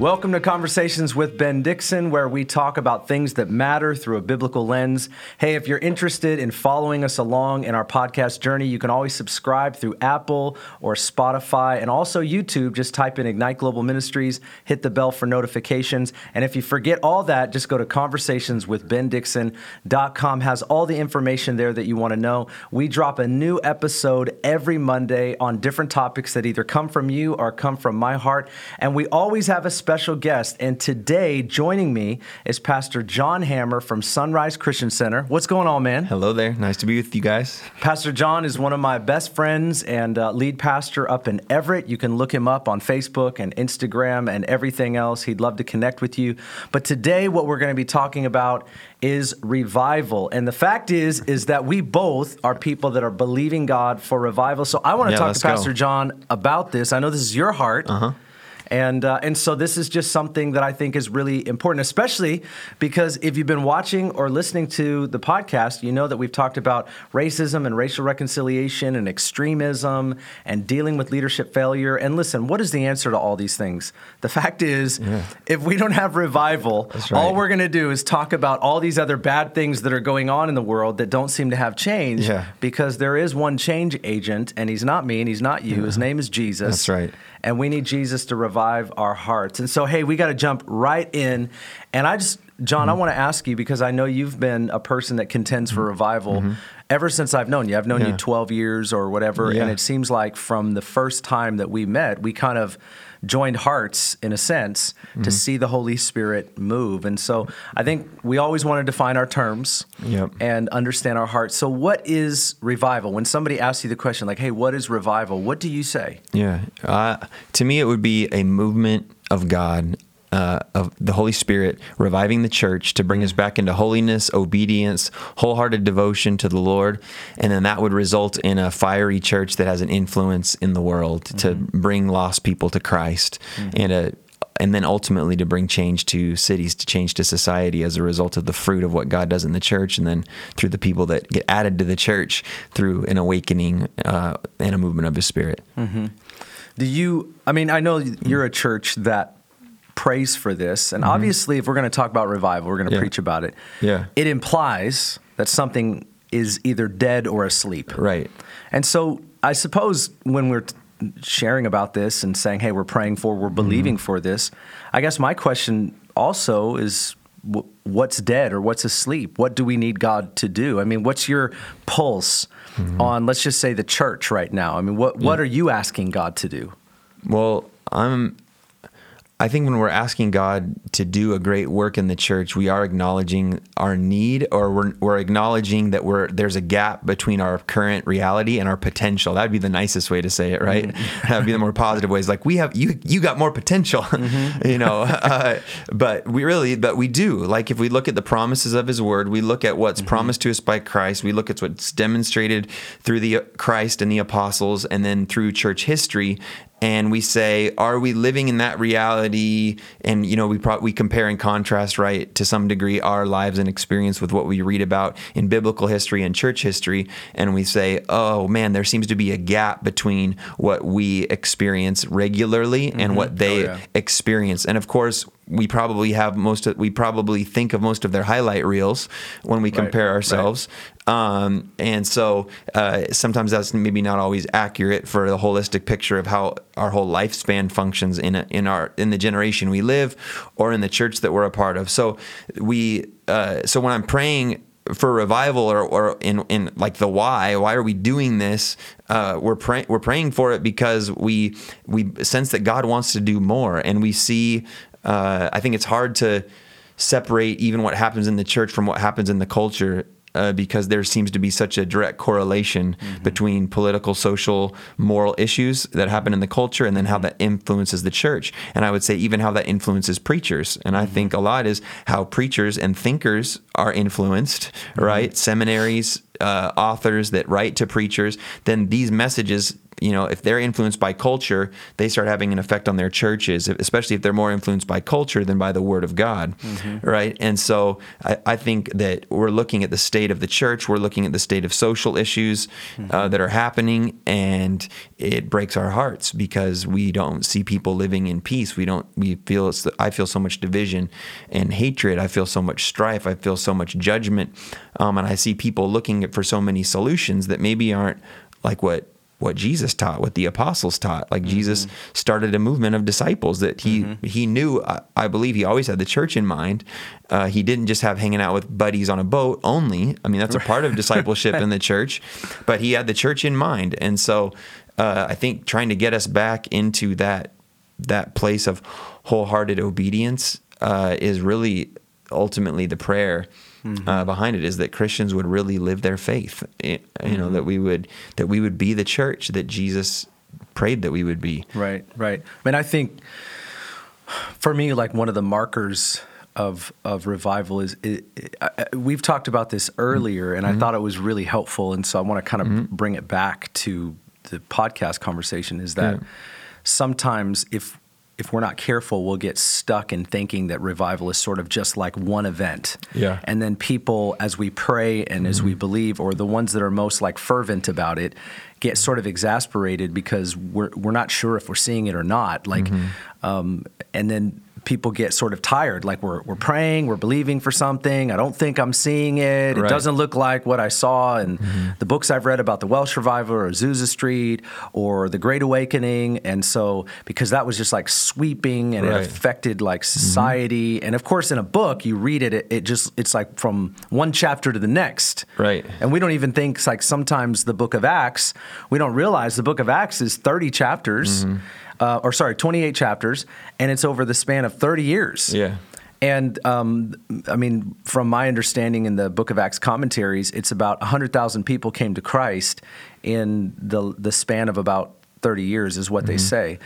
Welcome to Conversations with Ben Dixon, where we talk about things that matter through a biblical lens. Hey, if you're interested in following us along in our podcast journey, you can always subscribe through Apple or Spotify and also YouTube. Just type in Ignite Global Ministries, hit the bell for notifications. And if you forget all that, just go to conversationswithbendixon.com. Has all the information there that you want to know. We drop a new episode every Monday on different topics that either come from you or come from my heart. And we always have a special guest. And today, joining me is Pastor John Hammer from Sunrise Christian Center. What's going on, man? Hello there. Nice to be with you guys. Pastor John is one of my best friends and uh, lead pastor up in Everett. You can look him up on Facebook and Instagram and everything else. He'd love to connect with you. But today, what we're going to be talking about is revival. And the fact is, is that we both are people that are believing God for revival. So I want to Yeah, talk to Pastor go. John about this. I know this is your heart. Uh-huh. And, uh, and so this is just something that I think is really important, especially because if you've been watching or listening to the podcast, you know that we've talked about racism and racial reconciliation and extremism and dealing with leadership failure. And listen, what is the answer to all these things? The fact is, if we don't have revival, right. all we're going to do is talk about all these other bad things that are going on in the world that don't seem to have change Yeah. because there is one change agent, and he's not me and he's not you. His name is Jesus. That's right. And we need Jesus to revive our hearts. And so, hey, we got to jump right in. And I just, John, I Mm-hmm. want to ask you because I know you've been a person that contends for revival ever since I've known you. I've known you Mm-hmm. 12 years or whatever. Yeah. And it seems like from the first time that we met, we kind of joined hearts in a sense Mm-hmm. to see the Holy Spirit move. And so I think we always want to define our terms Yep. and understand our hearts. So, what is revival? When somebody asks you the question, like, hey, what is revival? What do you say? Yeah. Uh, to me, it would be a movement of God, uh, of the Holy Spirit reviving the church to bring us back into holiness, obedience, wholehearted devotion to the Lord. And then that would result in a fiery church that has an influence in the world to bring lost people to Christ and a and then ultimately to bring change to cities, to change to society as a result of the fruit of what God does in the church, and then through the people that get added to the church through an awakening uh, and a movement of His Spirit. Do you, I mean, I know you're a church that prays for this. And obviously, if we're going to talk about revival, we're going to Mm-hmm. Yeah. preach about it. Yeah. It implies that something is either dead or asleep. Right. And so I suppose when we're sharing about this and saying, hey, we're praying for, we're believing Mm-hmm. for this, I guess my question also is wh- what's dead or what's asleep? What do we need God to do? I mean, what's your pulse Mm-hmm. on, let's just say, the church right now? I mean, what, what are you asking God to do? Well, I'm. I think when we're asking God to do a great work in the church, we are acknowledging our need, or we're, we're acknowledging that we're there's a gap between our current reality and our potential. That'd be the nicest way to say it, right? Mm-hmm. That'd be the more positive ways. Like we have you, you got more potential, mm-hmm. you know. Uh, but we really, but we do. Like if we look at the promises of His Word, we look at what's mm-hmm. promised to us by Christ. We look at what's demonstrated through the uh, Christ and the apostles, and then through church history and we say, are we living in that reality? And you know, we pro- we compare and contrast, right, to some degree, our lives and experience with what we read about in biblical history and church history, and we say, oh man, there seems to be a gap between what we experience regularly and mm-hmm. what they oh, yeah. experience. And of course, we probably have most of we probably think of most of their highlight reels when we compare right. ourselves um, and so uh, sometimes that's maybe not always accurate for the holistic picture of how our whole lifespan functions in a, in our in the generation we live or in the church that we're a part of. So we uh, so when I'm praying for revival or, or in, in like the why why are we doing this? Uh, we're praying we're praying for it because we we sense that God wants to do more. And we see uh, I think it's hard to separate even what happens in the church from what happens in the culture uh, because there seems to be such a direct correlation between political, social, moral issues that happen in the culture and then how that influences the church. And I would say even how that influences preachers. And I think a lot is how preachers and thinkers are influenced, right? Seminaries, uh, authors that write to preachers, then these messages you know if they're influenced by culture they start having an effect on their churches especially if they're more influenced by culture than by the word of god mm-hmm. right? And so I, I, think that we're looking at the state of the church we're looking at the state of social issues uh, mm-hmm. uh, that are happening and it breaks our hearts because we don't see people living in peace. We don't we feel it's i feel so much division and hatred. I feel so much strife. I feel so much judgment. Um, and i see people looking for so many solutions that maybe aren't like what what Jesus taught, what the apostles taught. Like mm-hmm. Jesus started a movement of disciples that he mm-hmm. he knew. I, I, believe he always had the church in mind. Uh, he didn't just have hanging out with buddies on a boat only. I mean, that's a part of discipleship in the church, but he had the church in mind. And so, uh, I think trying to get us back into that that place of wholehearted obedience uh, is really ultimately the prayer mm-hmm. uh, behind it is that Christians would really live their faith. You mm-hmm. know that we would that we would be the church that Jesus prayed that we would be. Right, right. I mean, I think for me, like one of the markers of of revival is it, it, I, we've talked about this earlier, and mm-hmm. I thought it was really helpful, and so I want to kind of mm-hmm. bring it back to the podcast conversation. Is that yeah. sometimes if if we're not careful, we'll get stuck in thinking that revival is sort of just like one event. Yeah. And then people, as we pray and mm-hmm. as we mm-hmm. believe, or the ones that are most like fervent about it, get sort of exasperated because we're we're not sure if we're seeing it or not. Like, mm-hmm. um, and then people get sort of tired. Like we're we're praying, we're believing for something. I don't think I'm seeing it. Right. It doesn't look like what I saw in mm-hmm. the books I've read about the Welsh revival or Azusa Street or the Great Awakening. And so because that was just like sweeping and right. it affected like mm-hmm. society. Mm-hmm. And of course, in a book, you read it, it, it just it's like from one chapter to the next. Right. And we don't even think it's like sometimes the Book of Acts. We don't realize the Book of Acts is 30 chapters. Mm-hmm uh, or sorry, 28 chapters, and it's over the span of 30 years. Yeah. And um, I mean, from my understanding in the Book of Acts commentaries, it's about 100,000 people came to Christ in the the span of about 30 years, is what mm-hmm. they say.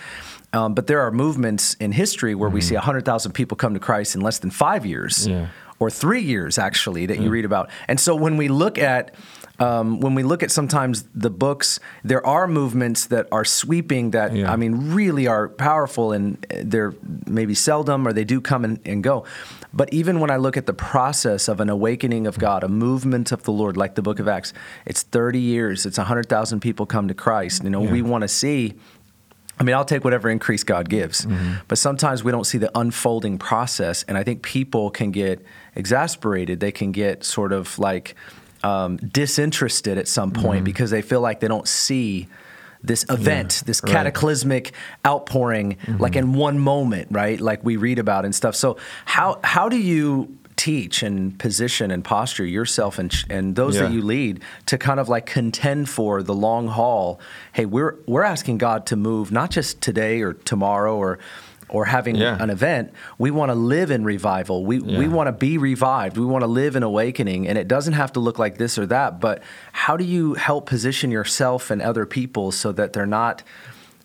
Um, but there are movements in history where mm-hmm. we see 100,000 people come to Christ in less than five years, yeah. or three years actually, that you read about. And so when we look at um, when we look at sometimes the books, there are movements that are sweeping that yeah. I mean really are powerful, and they're maybe seldom or they do come and, and, go. But even when I look at the process of an awakening of God, a movement of the Lord, like the Book of Acts, it's 30 years, it's 100,000 people come to Christ. You know, yeah. we want to see. I mean, I'll take whatever increase God gives, mm-hmm. but sometimes we don't see the unfolding process, and I think people can get exasperated. They can get sort of like um, disinterested at some point mm-hmm. because they feel like they don't see this event, yeah, this cataclysmic right. outpouring, mm-hmm. like in one moment, right? Like we read about and stuff. So how how do you teach and position and posture yourself and and those yeah. that you lead to kind of like contend for the long haul? Hey, we're we're asking God to move not just today or tomorrow or or having yeah. an event, we want to live in revival. We yeah. we want to be revived. We want to live in awakening, and it doesn't have to look like this or that. But how do you help position yourself and other people so that they're not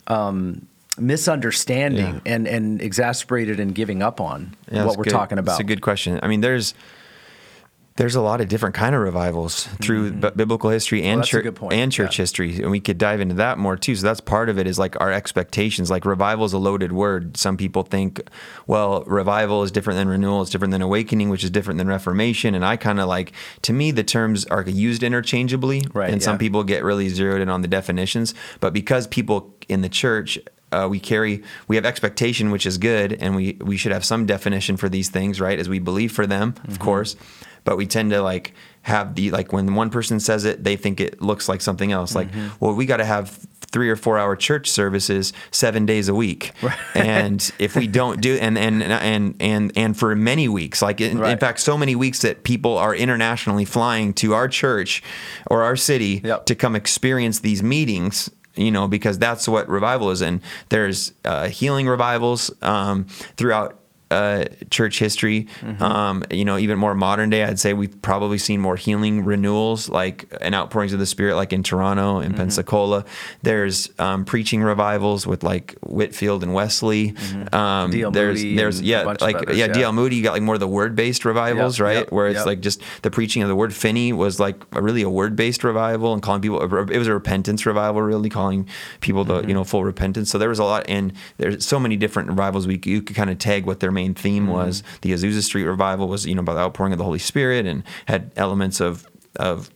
um, misunderstanding yeah. and and exasperated and giving up on what we're good. talking about? It's a good question. I mean, there's there's a lot of different kind of revivals through mm-hmm. b- biblical history and, well, church and church yeah. history and we could dive into that more too so that's part of it is like our expectations like revival is a loaded word some people think well revival is different than renewal it's different than awakening which is different than reformation and i kind of like to me the terms are used interchangeably right, and yeah. some people get really zeroed in on the definitions but because people in the church uh, we carry we have expectation which is good and we we should have some definition for these things right as we believe for them mm-hmm. of course but we tend to like have the like when one person says it they think it looks like something else like mm-hmm. well we got to have three or four hour church services seven days a week right. and if we don't do and and and and and for many weeks like in, right. in, fact so many weeks that people are internationally flying to our church or our city yep. to come experience these meetings you know because that's what revival is and there's uh, healing revivals um, throughout uh, church history. Um, you know, even more modern day, I'd say we've probably seen more healing renewals, like and outpourings of the Spirit, like in Toronto and Pensacola. There's um, preaching revivals with like Whitefield and Wesley. Um, D.L. there's Moody there's yeah like others, yeah, yeah. D.L. Moody. You got like more of the word based revivals, Yep, right? yep, Where it's yep. like just the preaching of the word. Finney was like a, really a word based revival and calling people. It was a repentance revival, really calling people to Mm-hmm. you know full repentance. So there was a lot, and there's so many different revivals. We you could kind of tag what their main theme Mm-hmm. was. The Azusa Street revival was you know about the outpouring of the Holy Spirit and had elements of of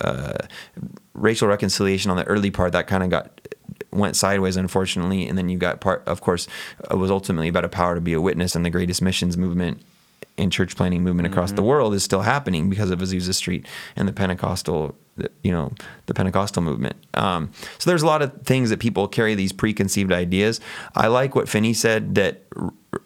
uh, racial reconciliation on the early part that kind of got went sideways unfortunately and then you got part of course it was ultimately about a power to be a witness and the greatest missions movement and church planting movement across the world is still happening because of Azusa Street and the Pentecostal, you know, the Pentecostal movement. Um, so there's a lot of things that people carry these preconceived ideas. I like what Finney said that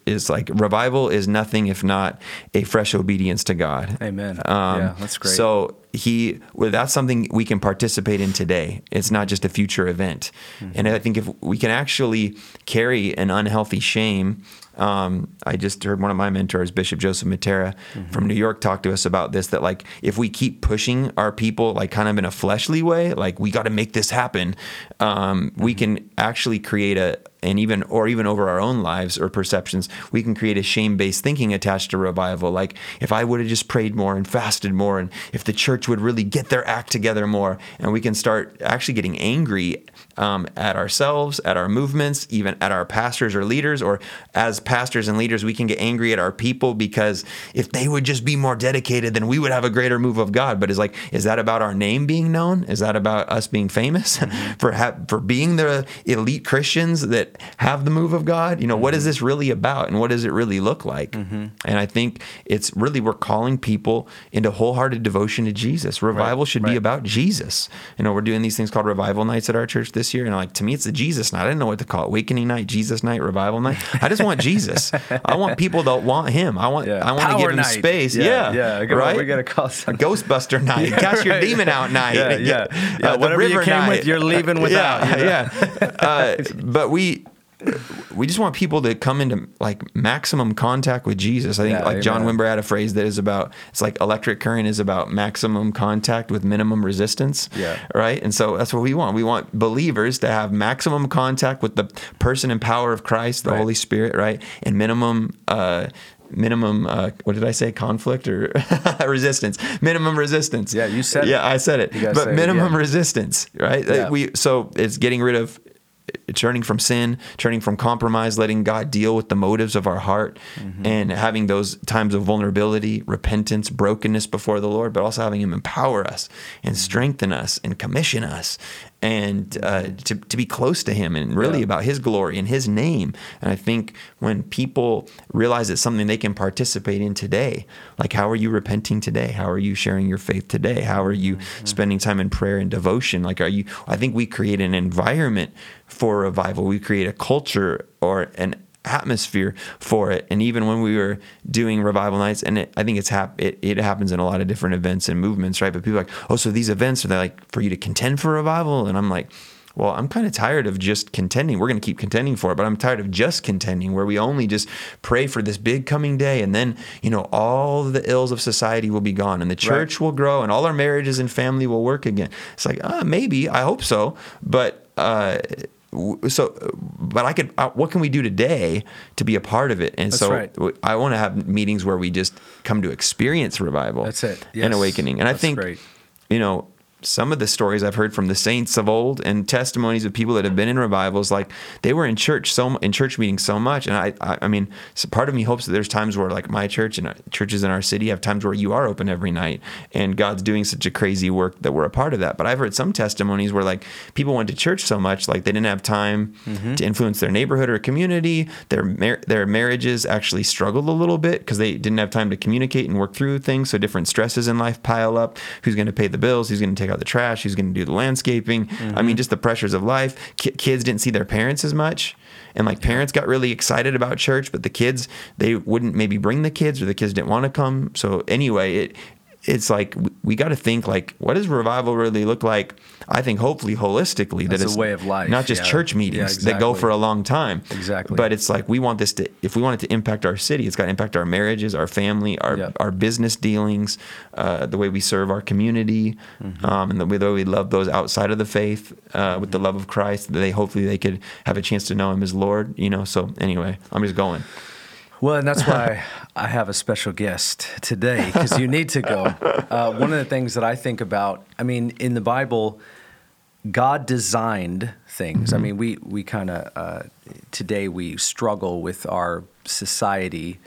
is like revival is nothing if not a fresh obedience to God. Amen. Um, Yeah, that's great. So he, well, that's something we can participate in today. It's not just a future event. Mm-hmm. And I think if we can actually carry an unhealthy shame, um, I just heard one of my mentors, Bishop Joseph Mattera Mm-hmm. from New York, talk to us about this. That like if we keep pushing our people, like kind of in a fleshly way, like we got to make this happen, um, we Mm-hmm. can actually create a and even or even over our own lives or perceptions, we can create a shame-based thinking attached to revival. Like if I would have just prayed more and fasted more, and if the church would really get their act together more, and we can start actually getting angry um, at ourselves, at our movements, even at our pastors or leaders, or as pastors and leaders, we can get angry at our people because if they would just be more dedicated, then we would have a greater move of God. But it's like, is that about our name being known? Is that about us being famous for ha- for being the elite Christians that have the move of God? You know, what is mm-hmm. this really about, and what does it really look like? Mm-hmm. And I think it's really we're calling people into wholehearted devotion to Jesus. Revival should be about Jesus. You know, we're doing these things called revival nights at our church this year, and like to me, it's the Jesus night. I didn't know what to call it: awakening night, Jesus night, revival night. I just want Jesus. I want people that want Him. I want. Yeah. I want to Power give Him night. space. Yeah, Yeah, yeah. Right. we gotta call a Ghostbuster night, cast your demon out night. Yeah, yeah. Uh, yeah, the whatever you came with, night. you're leaving uh, without, Yeah, you know? yeah. Uh, but we. We just want people to come into like maximum contact with Jesus. I think Yeah, like John. Wimber had a phrase that is about it's like electric current is about maximum contact with minimum resistance. Yeah. Right. And so that's what we want. We want believers to have maximum contact with the person and power of Christ, the Right. Holy Spirit, right? And minimum uh minimum uh what did I say? Conflict or resistance. Minimum resistance. Yeah, you said it. Yeah, I said it. But say it minimum resistance, right? Like, Yeah. We so it's getting rid of turning from sin, turning from compromise, letting God deal with the motives of our heart, Mm-hmm. and having those times of vulnerability, repentance, brokenness before the Lord, but also having Him empower us and Mm-hmm. strengthen us and commission us and uh, to, to be close to Him and really Yeah. about His glory and His name. And I think when people realize it's something they can participate in today, like how are you repenting today? How are you sharing your faith today? How are you Mm-hmm. spending time in prayer and devotion? Like, are you? I think we create an environment for revival. We create a culture or an atmosphere for it. And even when we were doing revival nights, and it, I think it's hap- it, it happens in a lot of different events and movements, right? But people are like, oh, so these events are they like for you to contend for revival? And I'm like, well, I'm kind of tired of just contending. We're going to keep contending for it, but I'm tired of just contending where we only just pray for this big coming day and then, you know, all the ills of society will be gone and the church will grow and all our marriages and family will work again. It's like, uh, maybe, I hope so. But, uh, so, but I could, uh, what can we do today to be a part of it? And That's so right. I want to have meetings where we just come to experience revival That's it. and awakening. And I think, great. you know, some of the stories I've heard from the saints of old and testimonies of people that have been in revivals, like they were in church so in church meetings so much, and I, I, I mean, so part of me hopes that there's times where like my church and uh, churches in our city have times where you are open every night, and God's doing such a crazy work that we're a part of that. But I've heard some testimonies where like people went to church so much, like they didn't have time to influence their neighborhood or community. Their mar- their marriages actually struggled a little bit because they didn't have time to communicate and work through things. So different stresses in life pile up. Who's going to pay the bills? Who's going to take out the trash? Who's going to do the landscaping? I mean, mm-hmm. just the pressures of life. Ki- kids didn't see their parents as much. And like parents got really excited about church, but the kids, they wouldn't maybe bring the kids or the kids didn't want to come. So anyway, it, it's like we, got to think like, what does revival really look like? I think hopefully holistically that it's a way of life, not just yeah. church Yeah, meetings that go for a long time. Exactly. But it's like we want this to, if we want it to impact our city, it's got to impact our marriages, our family, our Yep. our business dealings, uh, the way we serve our community, Mm-hmm. um, and the way that we love those outside of the faith uh, with the Mm-hmm. love of Christ. They hopefully they could have a chance to know Him as Lord. You know. So anyway, I'm just going. Well, and that's why I have a special guest today because you need to go. Uh, one of the things that I think about, I mean, in the Bible, God designed things. I mean, we we kind of uh, today we struggle with our society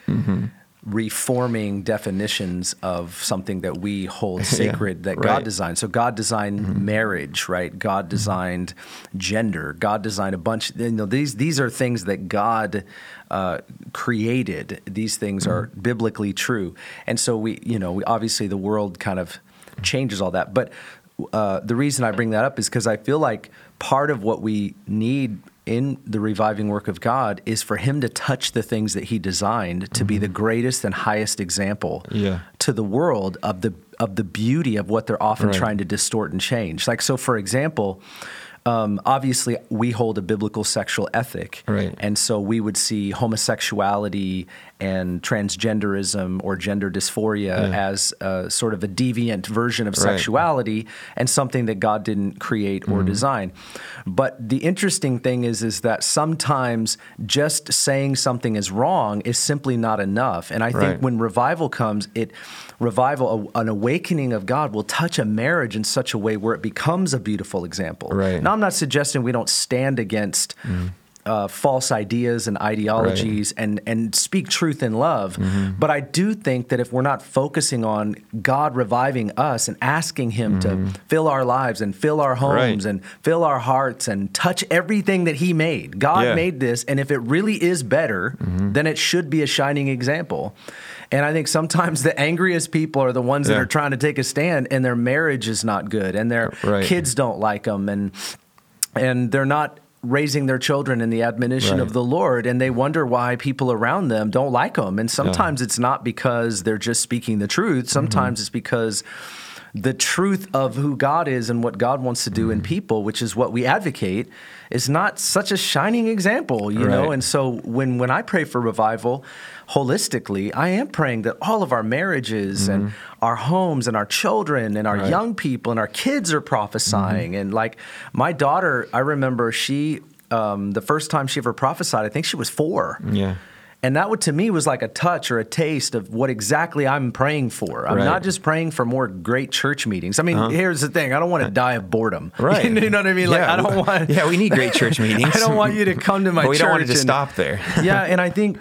reforming definitions of something that we hold sacred that God designed. So God designed marriage, right? God designed gender. God designed a bunch. You know, these these are things that God uh, created. These things are biblically true, and so we, you know, we obviously the world kind of changes all that. But uh, the reason I bring that up is because I feel like part of what we need in the reviving work of God is for Him to touch the things that He designed to be the mm-hmm. greatest and highest example Yeah. to the world of the of the beauty of what they're often Right. trying to distort and change. Like so, for example. Um, obviously, we hold a biblical sexual ethic, Right. and so we would see homosexuality and transgenderism or gender dysphoria Yeah. as uh, sort of a deviant version of Right. Mm-hmm. sexuality and something that God didn't create or design. But the interesting thing is, is that sometimes just saying something is wrong is simply not enough. And I think Right. when revival comes, it revival, a- an awakening of God will touch a marriage in such a way where it becomes a beautiful example. Right. Now, I'm not suggesting we don't stand against. Uh, false ideas and ideologies and, and speak truth in love. Mm-hmm. But I do think that if we're not focusing on God reviving us and asking Him to fill our lives and fill our homes Mm-hmm. Right. and fill our hearts and touch everything that He made, God Yeah. Mm-hmm. made this. And if it really is better, then it should be a shining example. And I think sometimes the angriest people are the ones that are trying to take a stand and their marriage is not good and their Right. kids don't like them and and they're not raising their children in the admonition of the Lord and they wonder why people around them don't like them and sometimes it's not because they're just speaking the truth. Sometimes mm-hmm. it's because the truth of who God is and what God wants to do in mm-hmm. people which is what we advocate is not such a shining example you know? And so when when I pray for revival holistically I am praying that all of our marriages and mm-hmm. our homes and our children and our Right. young people and our kids are prophesying mm-hmm. and like my daughter i remember she um, the first time she ever prophesied i think she was four Yeah. and that would to me was like a touch or a taste of what exactly i'm praying for i'm Right. not just praying for more great church meetings i mean uh-huh. here's the thing i don't want to uh, die of boredom Right. you know what i mean like Yeah, i don't want yeah, we need great church meetings. i don't want you to come to my but we church don't want it to and- stop there. yeah, and I think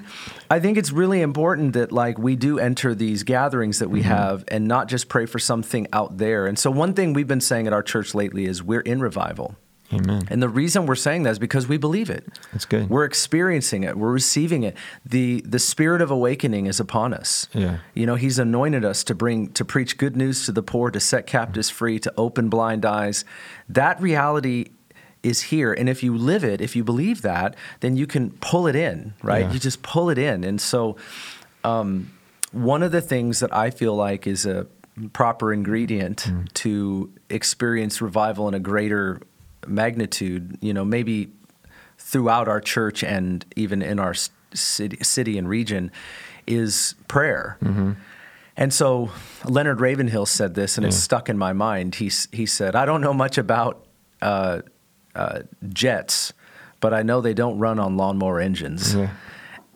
I think it's really important that like we do enter these gatherings that we Mm-hmm. have and not just pray for something out there. And so one thing we've been saying at our church lately is we're in revival. Amen. And the reason we're saying that is because we believe it. That's good. We're experiencing it. We're receiving it. The the spirit of awakening is upon us. Yeah. You know, he's anointed us to bring to preach good news to the poor, to set captives free, to open blind eyes. That reality is here. And if you live it, if you believe that, then you can pull it in, right? Yeah. You just pull it in. And so um, one of the things that I feel like is a proper ingredient Mm. to experience revival in a greater magnitude, you know, maybe throughout our church and even in our city, city and region, is prayer. Mm-hmm. And so Leonard Ravenhill said this, and it's stuck in my mind. He, he said, I don't know much about uh, uh, jets, but I know they don't run on lawnmower engines. Yeah.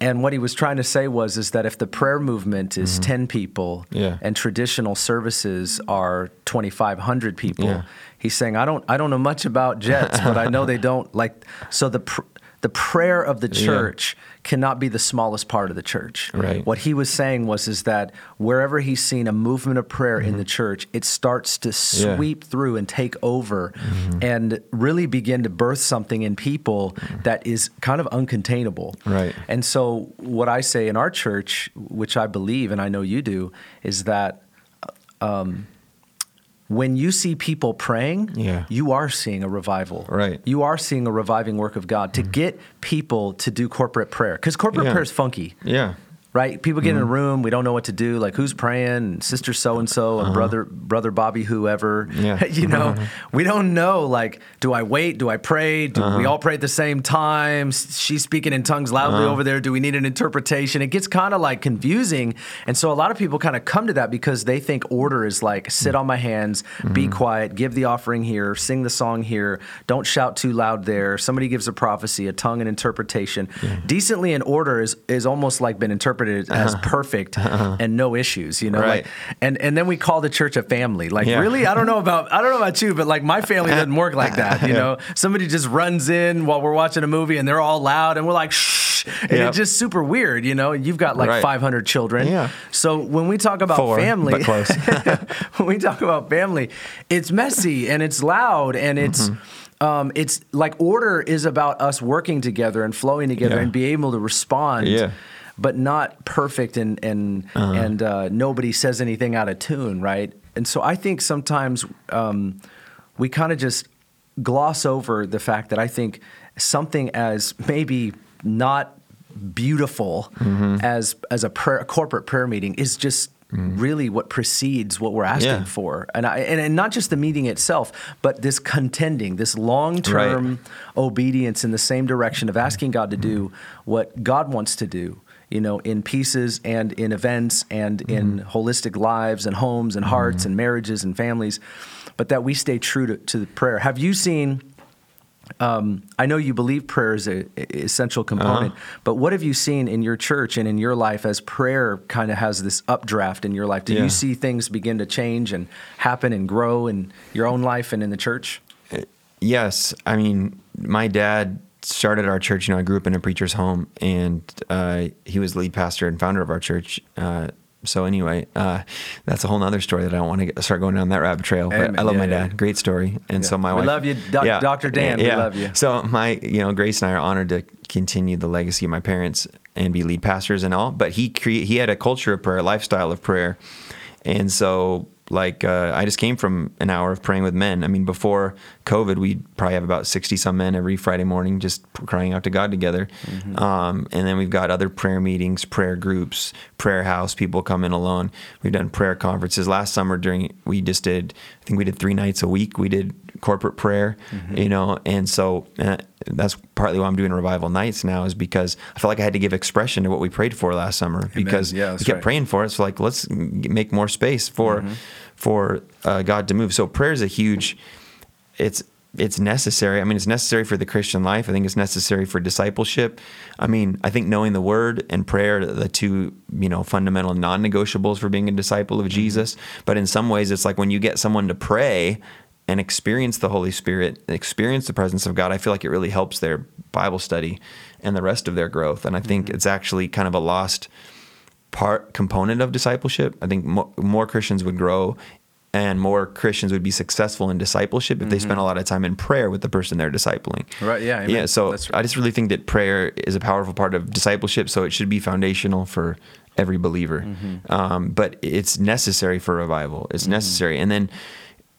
And what he was trying to say was is that if the prayer movement is 10 people Mm-hmm. Yeah. and traditional services are 2500 people, Yeah. he's saying I don't I don't know much about jets, but I know they don't like so the pr- the prayer of the Yeah. Cannot be the smallest part of the church. Right. What he was saying was is that wherever he's seen a movement of prayer in the church, it starts to Mm-hmm. Yeah. sweep through and take over Mm-hmm. and really begin to birth something in people that is kind of uncontainable. Right. And so, what I say in our church, which I believe and I know you do, is that um, when you see people praying, Yeah. you are seeing a revival. Right. Mm-hmm. You are seeing a reviving work of God to get people to do corporate prayer because corporate Yeah. prayer is funky. Yeah. Right? People get in a mm-hmm. room, we don't know what to do. Like who's praying? Sister so and so, and brother brother Bobby, whoever. Yeah. you know, we don't know. Like, do I wait? Do I pray? Do we uh-huh. all pray at the same time? She's speaking in tongues loudly uh-huh. over there. Do we need an interpretation? It gets kind of like confusing, and so a lot of people kind of come to that because they think order is like sit on my hands, be mm-hmm. quiet, give the offering here, sing the song here, don't shout too loud there. Somebody gives a prophecy, a tongue, an interpretation. Decently in order is is almost like been interpreted as perfect and no issues. You know, Right. like and and then we call the church a family. Like Yeah. really, I don't know about I don't know about you, but like my family doesn't work like that. You know, somebody just runs in while we're watching a movie and they're all loud and we're like shh, and Yep. it's just super weird. You know, you've got like Right. 500 children. Yeah. So when we talk about Four, family, when we talk about family, it's messy and it's loud and it's. Mm-hmm. Um, it's like order is about us working together and flowing together Yeah. and be able to respond Yeah. But not perfect and and and uh, nobody says anything out of tune, right? And so I think sometimes um, we kind of just gloss over the fact that I think something as maybe not beautiful as as a, prayer, a corporate prayer meeting is just really what precedes what we're asking Yeah. for. And, I, and and not just the meeting itself but this contending this long-term obedience in the same direction of asking God to do what God wants to do you know in pieces and in events and mm-hmm. in holistic lives and homes and hearts mm-hmm. and marriages and families but that we stay true to, to the prayer have you seen um, I know you believe prayer is a, a essential uh-huh. component, but what have you seen in your church and in your life as prayer kind of has this updraft in your life? Do Yeah. you see things begin to change and happen and grow in your own life and in the church? Uh, yes, I mean, my dad started our church. You know, I grew up in a preacher's home, and uh, he was lead pastor and founder of our church. Uh, so anyway, uh, that's a whole nother story that I don't want to get, start going down that rabbit trail. But Amen. I love Yeah, my yeah. dad. Great story. And so my We wife. love you, Doc- Dr. Dan. Yeah. We love you. So my, you know, Grace and I are honored to continue the legacy of my parents and be lead pastors and all. But he cre- he had a culture of prayer, a lifestyle of prayer, and so like uh, I just came from an hour of praying with men. I mean, before COVID, we'd probably have about sixty some men every Friday morning just crying out to God together. Mm-hmm. Um, and then we've got other prayer meetings, prayer groups, prayer house. People come in alone. We've done prayer conferences. Last summer, during we just did. I think we did three nights a week. We did corporate prayer. Mm-hmm. You know, and so uh, that's partly why I'm doing revival nights now is because I felt like I had to give expression to what we prayed for last summer because Yeah, we kept right. praying for it. So like, let's make more space for Mm-hmm. for uh, God to move. So prayer is a huge. It's it's necessary. I mean, it's necessary for the Christian life. I think it's necessary for discipleship. I mean, I think knowing the Word and prayer are the two you know fundamental non-negotiables for being a disciple of Mm-hmm. Jesus. But in some ways, it's like when you get someone to pray and experience the Holy Spirit, experience the presence of God, I feel like it really helps their Bible study and the rest of their growth. And I think Mm-hmm. it's actually kind of a lost part component of discipleship. I think mo- more Christians would grow and more Christians would be successful in discipleship if they spent a lot of time in prayer with the person they're discipling. Mm-hmm. Right, yeah, amen. Yeah. So That's- I just really think that prayer is a powerful part of discipleship. So it should be foundational for every believer. Mm-hmm. Um, but it's necessary for revival. It's necessary. And then,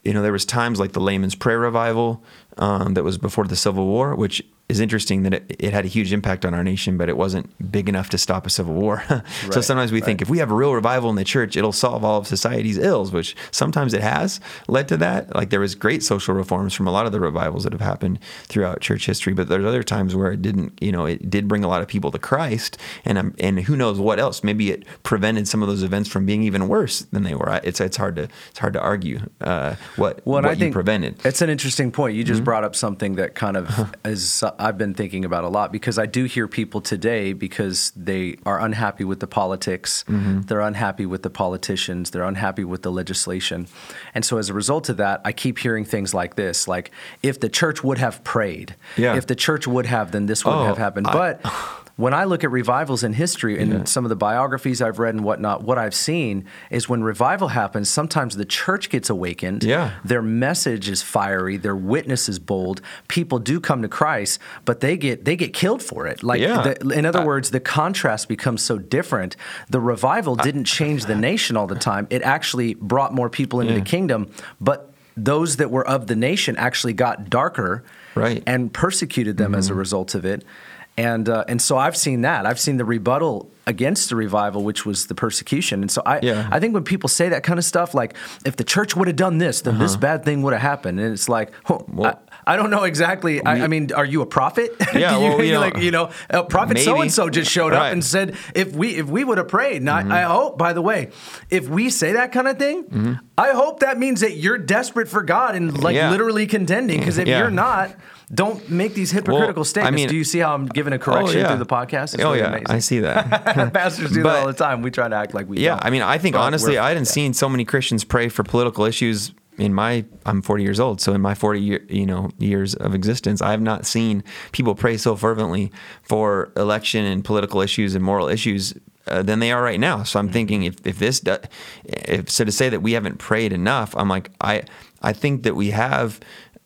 you know, there was times like the layman's prayer revival um, that was before the Civil War, which is interesting that it, it had a huge impact on our nation, but it wasn't big enough to stop a civil war. so Right, sometimes we think if we have a real revival in the church, it'll solve all of society's ills, which sometimes it has led to that. Like there was great social reforms from a lot of the revivals that have happened throughout church history, but there's other times where it didn't. You know, it did bring a lot of people to Christ, and um, and who knows what else? Maybe it prevented some of those events from being even worse than they were. It's it's hard to it's hard to argue uh, what Well, what I think you prevented. It's an interesting point. You just Mm-hmm. brought up something that kind of is uh, I've been thinking about a lot because I do hear people today because they are unhappy with the politics, Mm-hmm. they're unhappy with the politicians, they're unhappy with the legislation, and so as a result of that, I keep hearing things like this: like if the church would have prayed, Yeah. if the church would have, then this wouldn't Oh, have happened. I- but when I look at revivals in history and some of the biographies I've read and whatnot, what I've seen is when revival happens, sometimes the church gets awakened. Yeah. Their message is fiery, their witness is bold. People do come to Christ, but they get they get killed for it. Like Yeah. the, in other I- words, the contrast becomes so different. The revival didn't change the nation all the time. It actually brought more people into the kingdom, but those that were of the nation actually got darker Right. and persecuted them as a mm-hmm. result of it. And uh, and so I've seen that. I've seen the rebuttal against the revival, which was the persecution. And so I Yeah. I think when people say that kind of stuff, like if the church would have done this, then this bad thing would have happened. And it's like, Uh-huh. Well- I, I don't know exactly. I, I mean, are you a prophet? Yeah, you, well, you know, like you know, uh, prophet so and so just showed up Right. Mm-hmm. and said, if we if we would have prayed. Now, I hope, by the way, if we say that kind of thing, I hope that means that you're desperate for God and like Yeah. literally contending. Because if Yeah. you're not, don't make these hypocritical Well, I statements. mean- Do you see how I'm giving a correction yeah. through the podcast? It's oh really yeah, amazing. I see that. Pastors do But- that all the time. We try to act like we Yeah, don't. I mean, I think But honestly, I hadn't seen so many Christians pray for political issues in my. I'm 40 years old, so in my 40 year, you know years of existence, I have not seen people pray so fervently for election and political issues and moral issues. Uh, than they are right now. So I'm Mm-hmm. thinking if, if this, do, if so to say that we haven't prayed enough, I'm like I I think that we have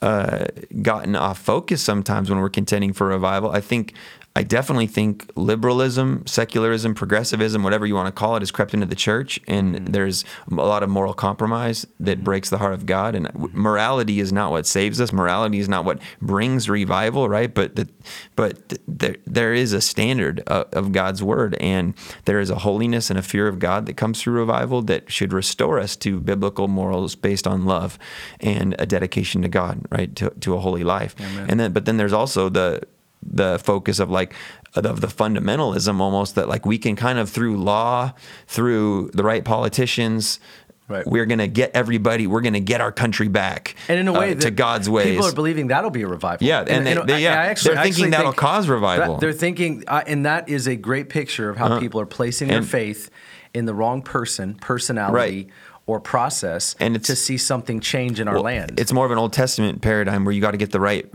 uh, gotten off focus sometimes when we're contending for revival. I think I definitely think liberalism, secularism, progressivism, whatever you want to call it, has crept into the church, and Mm-hmm. there's a lot of moral compromise that breaks the heart of God. And morality is not what saves us. Morality is not what brings revival, right? But the, but th- there there is a standard of, of God's word, and there is a holiness and a fear of God that comes through revival that should restore us to biblical morals based on love and a dedication to God, right? To to a holy life. And then, but then there's also the the focus of like of the fundamentalism almost that like we can kind of through law through the right politicians Right. we're gonna get everybody we're gonna get our country back and in a way uh, to god's ways people are believing that'll be a revival. Yeah, and they- they- yeah, I they're thinking that'll think cause revival. that- They're thinking, uh, and that is a great picture of how people are placing their Uh-huh. faith in the wrong person, personality, Right. or process, And to see something change in our Well, land. It's more of an Old Testament paradigm where you got to get the right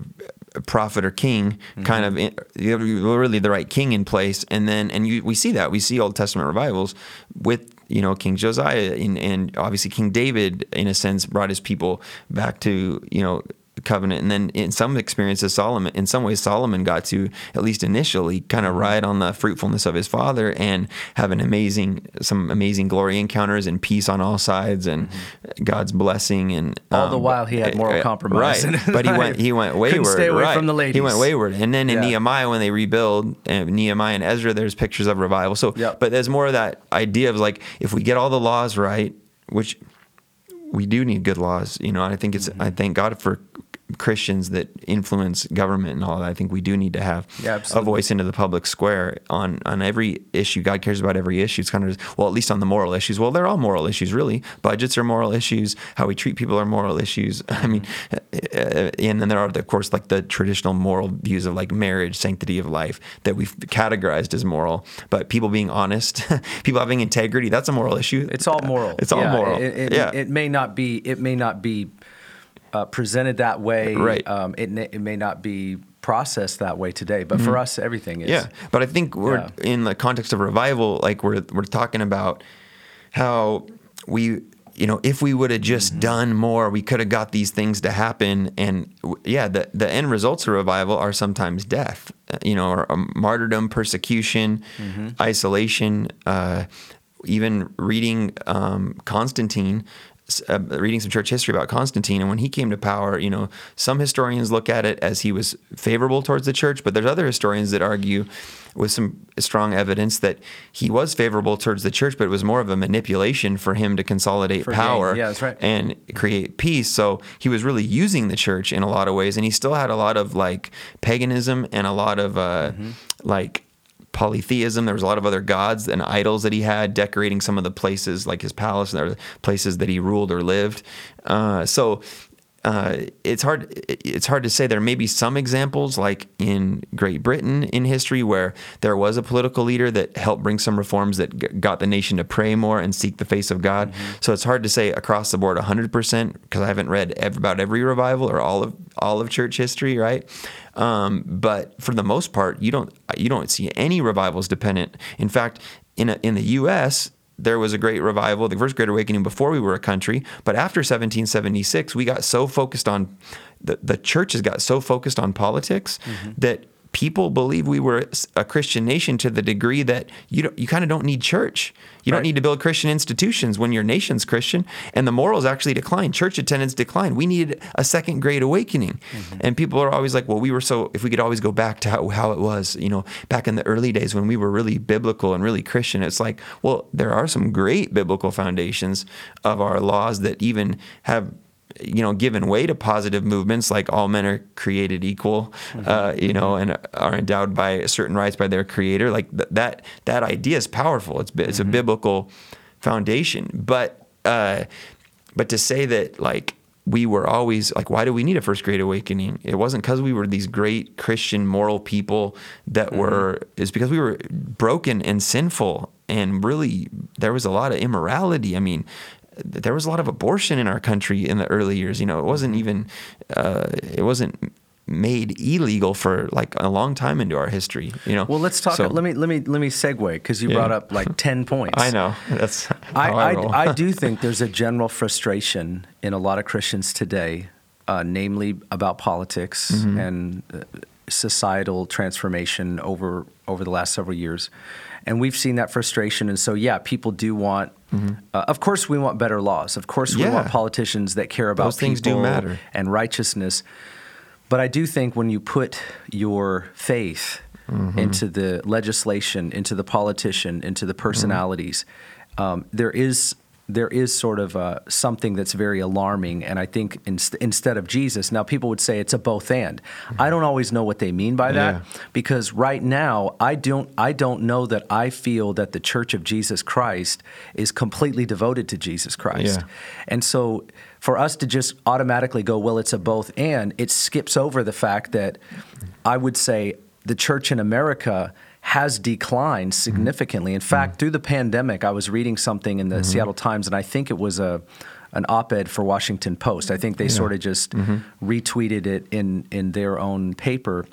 prophet or king, Mm-hmm. kind of in, you have really the right king in place, and then and you, we see that we see Old Testament revivals with you know King Josiah and, and obviously King David in a sense brought his people back to you know covenant and then in some experiences solomon in some ways solomon got to at least initially kind Mm-hmm. of ride on the fruitfulness of his father and have an amazing some amazing glory encounters and peace on all sides and god's blessing and Mm-hmm. All the um, while he had moral uh, compromise right but he went he went Couldn't wayward stay away right. from the he went wayward and then in Yeah. nehemiah when they rebuild uh, nehemiah and ezra there's pictures of revival so Yep. but there's more of that idea of like if we get all the laws right which we do need good laws, you know. and I think it's Mm-hmm. I thank God for Christians that influence government and all that. I think we do need to have Yeah, a voice into the public square on on every issue. God cares about every issue. It's kind of well, at least on the moral issues. Well, they're all moral issues, really. Budgets are moral issues. How we treat people are moral issues. I mean, Mm-hmm. uh, and then there are, of course, like the traditional moral views of like marriage, sanctity of life that we've categorized as moral. But people being honest, people having integrity, that's a moral issue. It's all moral. It's all Yeah, moral. It, it, yeah. it may not be. It may not be uh, presented that way. Right. Um, it it may not be processed that way today. But for us, everything is. Mm-hmm. Yeah, but I think we're Yeah. in the context of revival, like we're we're talking about how we, you know, if we would have just Mm-hmm. done more, we could have got these things to happen. And w- yeah, the the end results of revival are sometimes death, uh, you know, or um, martyrdom, persecution, Mm-hmm. isolation. Uh, even reading um, Constantine uh, reading some church history about Constantine, and when he came to power, you know, some historians look at it as he was favorable towards the church, but there's other historians that argue with some strong evidence that he was favorable towards the church, but it was more of a manipulation for him to consolidate For power Yeah, right. and create peace. So he was really using the church in a lot of ways, and he still had a lot of like paganism and a lot of uh, Mm-hmm. like polytheism. There was a lot of other gods and idols that he had decorating some of the places, like his palace, and there were places that he ruled or lived. Uh, so uh, it's hard. It's hard to say. There may be some examples, like in Great Britain in history, where there was a political leader that helped bring some reforms that g- got the nation to pray more and seek the face of God. So it's hard to say across the board 100% because I haven't read ev- about every revival or all of all of church history, right? Um, but for the most part, you don't you don't see any revivals dependent. In fact, in a, in the U.S there was a great revival, the first Great Awakening before we were a country. But after 1776, we got so focused on the, the churches got so focused on politics that people believe we were a Christian nation to the degree that you don't, you kind of don't need church. You right. don't need to build Christian institutions when your nation's Christian, and the morals actually decline. Church attendance declined. We needed a second great awakening, mm-hmm. and people are always like, "Well, we were so if we could always go back to how, how it was, you know, back in the early days when we were really biblical and really Christian." It's like, well, there are some great biblical foundations of our laws that even have you know, given way to positive movements like all men are created equal, mm-hmm. uh, you know, and are endowed by certain rights by their creator. Like th- that, that idea is powerful. It's it's mm-hmm. a biblical foundation. But uh, but to say that like we were always like, why do we need a first great awakening? It wasn't because we were these great Christian moral people that mm-hmm. were. It's because we were broken and sinful and really there was a lot of immorality. I mean, there was a lot of abortion in our country in the early years. You know, it wasn't even uh, it wasn't made illegal for like a long time into our history. You know. Well, let's talk. So, let me let me let me segue because you yeah. brought up like ten points. I know that's. I I, I, I, do think there's a general frustration in a lot of Christians today, uh, namely about politics mm-hmm. and uh, societal transformation over over the last several years and we've seen that frustration. And so, yeah, people do want. Mm-hmm. Uh, of course, we want better laws. Of course, we yeah. want politicians that care about Those things do matter. and righteousness. But I do think when you put your faith mm-hmm. into the legislation, into the politician, into the personalities, mm-hmm. um, there is there is sort of uh, something that's very alarming. And I think in, instead of Jesus, now people would say it's a both and. Mm-hmm. I don't always know what they mean by that yeah. because right now I don't I don't know that I feel that the Church of Jesus Christ is completely devoted to Jesus Christ. Yeah. And so for us to just automatically go, well, it's a both and, it skips over the fact that I would say the church in America has declined mm-hmm. significantly. In fact, mm-hmm. through the pandemic, I was reading something in the mm-hmm. Seattle Times, and I think it was a an op-ed for Washington Post. I think they yeah. sort of just mm-hmm. retweeted it in in their own paper.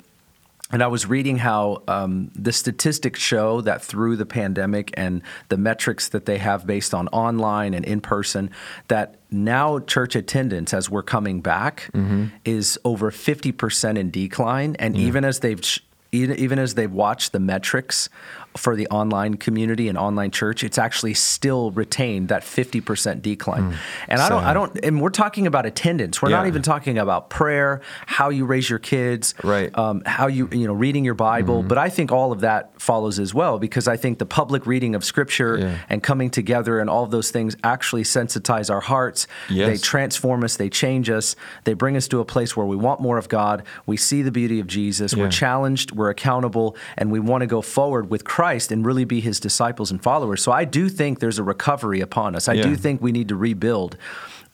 And I was reading how um, the statistics show that through the pandemic and the metrics that they have based on online and in person, that now church attendance, as we're coming back, mm-hmm. is over 50% in decline. And yeah. even as they've even as they've watched the metrics for the online community and online church, it's actually still retained that 50% decline. Mm, and I don't, I don't, and we're talking about attendance. We're yeah. not even talking about prayer, how you raise your kids, right? Um, how you, you know, reading your Bible. Mm-hmm. But I think all of that follows as well because I think the public reading of Scripture yeah. and coming together and all of those things actually sensitize our hearts. Yes. They transform us. They change us. They bring us to a place where we want more of God. We see the beauty of Jesus. Yeah. We're challenged. We're accountable, and we want to go forward with Christ and really be his disciples and followers. So I do think there's a recovery upon us. I yeah. do think we need to rebuild.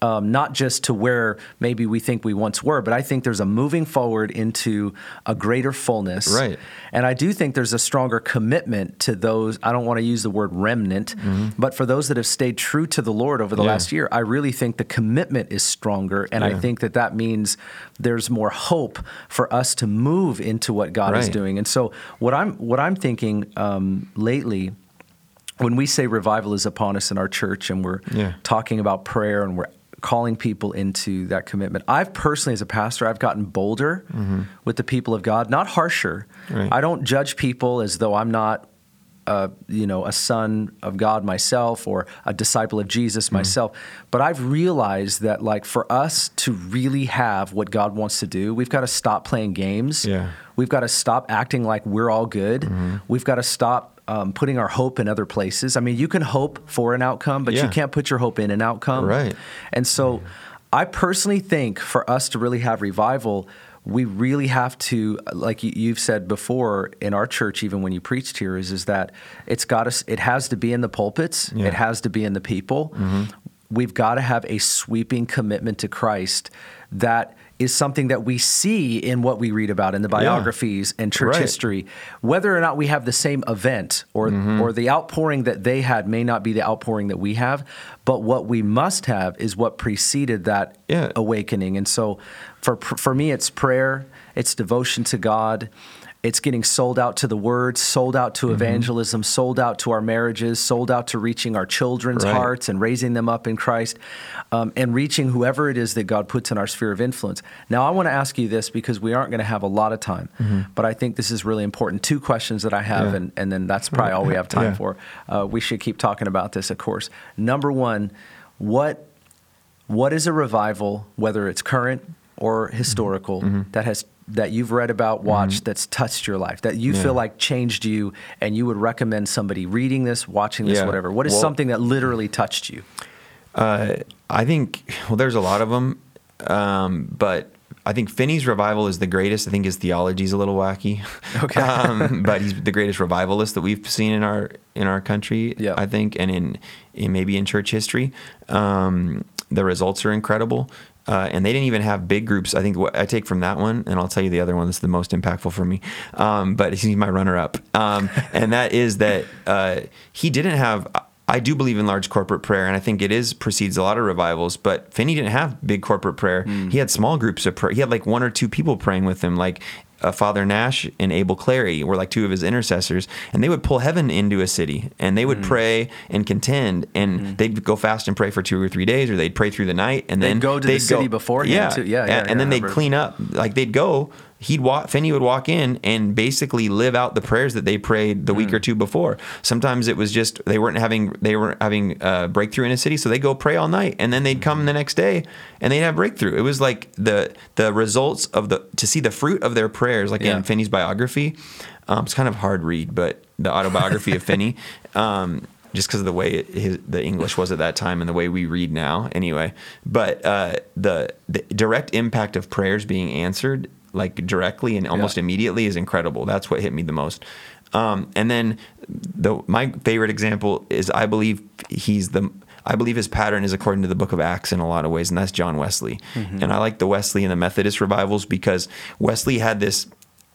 Um, not just to where maybe we think we once were, but I think there's a moving forward into a greater fullness. Right. And I do think there's a stronger commitment to those. I don't want to use the word remnant, mm-hmm. but for those that have stayed true to the Lord over the yeah. last year, I really think the commitment is stronger. And yeah. I think that that means there's more hope for us to move into what God right. is doing. And so what I'm what I'm thinking um, lately when we say revival is upon us in our church and we're yeah. talking about prayer and we're calling people into that commitment. I've personally, as a pastor, I've gotten bolder mm-hmm. with the people of God, not harsher. Right. I don't judge people as though I'm not, uh, you know, a son of God myself or a disciple of Jesus mm-hmm. myself. But I've realized that, like, for us to really have what God wants to do, we've got to stop playing games. Yeah. We've got to stop acting like we're all good. Mm-hmm. We've got to stop um, putting our hope in other places. I mean, you can hope for an outcome, but yeah. you can't put your hope in an outcome. Right. And so, I personally think for us to really have revival, we really have to, like you've said before in our church, even when you preached here, is is that it's got us it has to be in the pulpits, yeah. it has to be in the people. Mm-hmm. We've got to have a sweeping commitment to Christ that is something that we see in what we read about in the biographies yeah. and church right. history. Whether or not we have the same event or mm-hmm. or the outpouring that they had may not be the outpouring that we have, but what we must have is what preceded that yeah. awakening. And so for for me it's prayer, it's devotion to God, it's getting sold out to the word, sold out to evangelism, sold out to our marriages, sold out to reaching our children's Right. hearts and raising them up in Christ, um, and reaching whoever it is that God puts in our sphere of influence. Now, I want to ask you this because we aren't going to have a lot of time, but I think this is really important. Two questions that I have, Yeah. and, and then that's probably all we have time Yeah. for. Uh, we should keep talking about this, of course. Number one, what what is a revival, whether it's current or historical, Mm-hmm. that has that you've read about, watched, that's touched your life, that you Yeah. feel like changed you, and you would recommend somebody reading this, watching this, Yeah. whatever? What is Well- something that literally touched you? Uh, I think well, there's a lot of them, um, but I think Finney's revival is the greatest. I think his theology is a little wacky, Okay. um, but he's the greatest revivalist that we've seen in our in our country. Yeah. I think, and in, in maybe in church history, um, the results are incredible. Uh, and they didn't even have big groups. I think what I take from that one, and I'll tell you the other one that's the most impactful for me. Um, but he's my runner-up, um, and that is that uh, he didn't have. I do believe in large corporate prayer, and I think it is precedes a lot of revivals. But Finney didn't have big corporate prayer. He had small groups of prayer. He had like one or two people praying with him, like uh, Father Nash and Abel Clary were like two of his intercessors, and they would pull heaven into a city, and they would Mm. pray and contend, and they'd go fast and pray for two or three days, or they'd pray through the night, and They'd then go to the city beforehand, Yeah, too. Yeah, and, yeah, and then they'd clean up, like they'd go. He'd walk. Finney would walk in and basically live out the prayers that they prayed the week Mm. or two before. Sometimes it was just they weren't having they weren't having uh, breakthrough in a city, so they go pray all night, and then they'd come the next day and they'd have breakthrough. It was like the the results of the to see the fruit of their prayers, like Yeah. in Finney's biography. Um, it's kind of hard read, but the autobiography of Finney. Um, just because of the way it, his, the English was at that time and the way we read now, anyway. But uh, the the direct impact of prayers being answered, like directly and almost Yeah. immediately, is incredible. That's what hit me the most. Um, and then the my favorite example is I believe he's the I believe his pattern is according to the book of Acts in a lot of ways, and that's John Wesley. And I like the Wesley and the Methodist revivals because Wesley had this.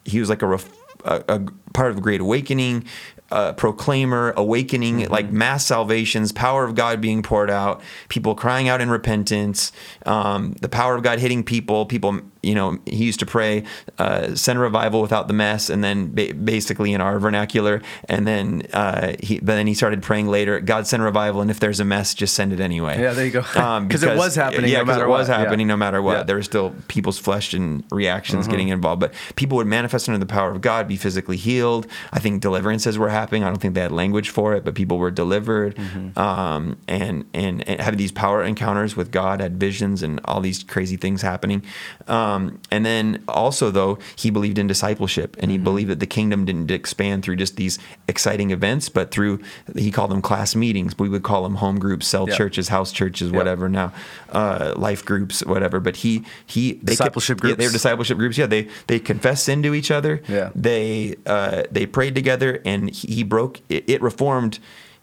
He was like a, ref, a, a part of a great awakening, uh, proclaimer, awakening, like mass salvations, power of God being poured out, people crying out in repentance, um, the power of God hitting people. People, you know, he used to pray, uh, send a revival without the mess, and then ba- basically in our vernacular, and then uh, he, but then he started praying later, God send revival, and if there's a mess, just send it anyway. Yeah, there you go. Um, 'Cause it was happening Yeah, no 'cause matter it was what. Yeah. happening no matter what. Yeah. There was still people's flesh and reactions getting involved, but people would manifest under the power of God, be physically healed. I think deliverances were happening. I don't think they had language for it, but people were delivered, um, and, and and had these power encounters with God, had visions, and all these crazy things happening. Um, and then also though he believed in discipleship, and he believed that the kingdom didn't expand through just these exciting events, but through he called them class meetings. We would call them home groups, cell Yeah. churches, house churches, Yeah. whatever now, uh, life groups, whatever. But he he they Discipleship yeah, they were groups. discipleship groups. Yeah, they they confessed sin to each other. Yeah. they uh, they prayed together, and he, he broke. It, it reformed.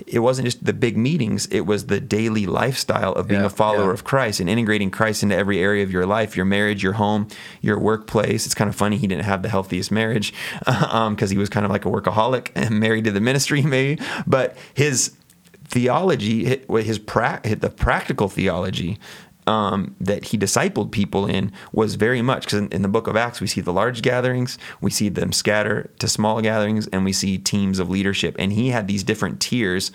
It wasn't just the big meetings; it was the daily lifestyle of being Yeah, a follower yeah. of Christ and integrating Christ into every area of your life, your marriage, your home, your workplace. It's kind of funny he didn't have the healthiest marriage um, because he was kind of like a workaholic and married to the ministry, maybe. But his theology, his pra- the practical theology um, that he discipled people in was very much because in, in the book of Acts we see the large gatherings, we see them scatter to small gatherings, and we see teams of leadership. And he had these different tiers.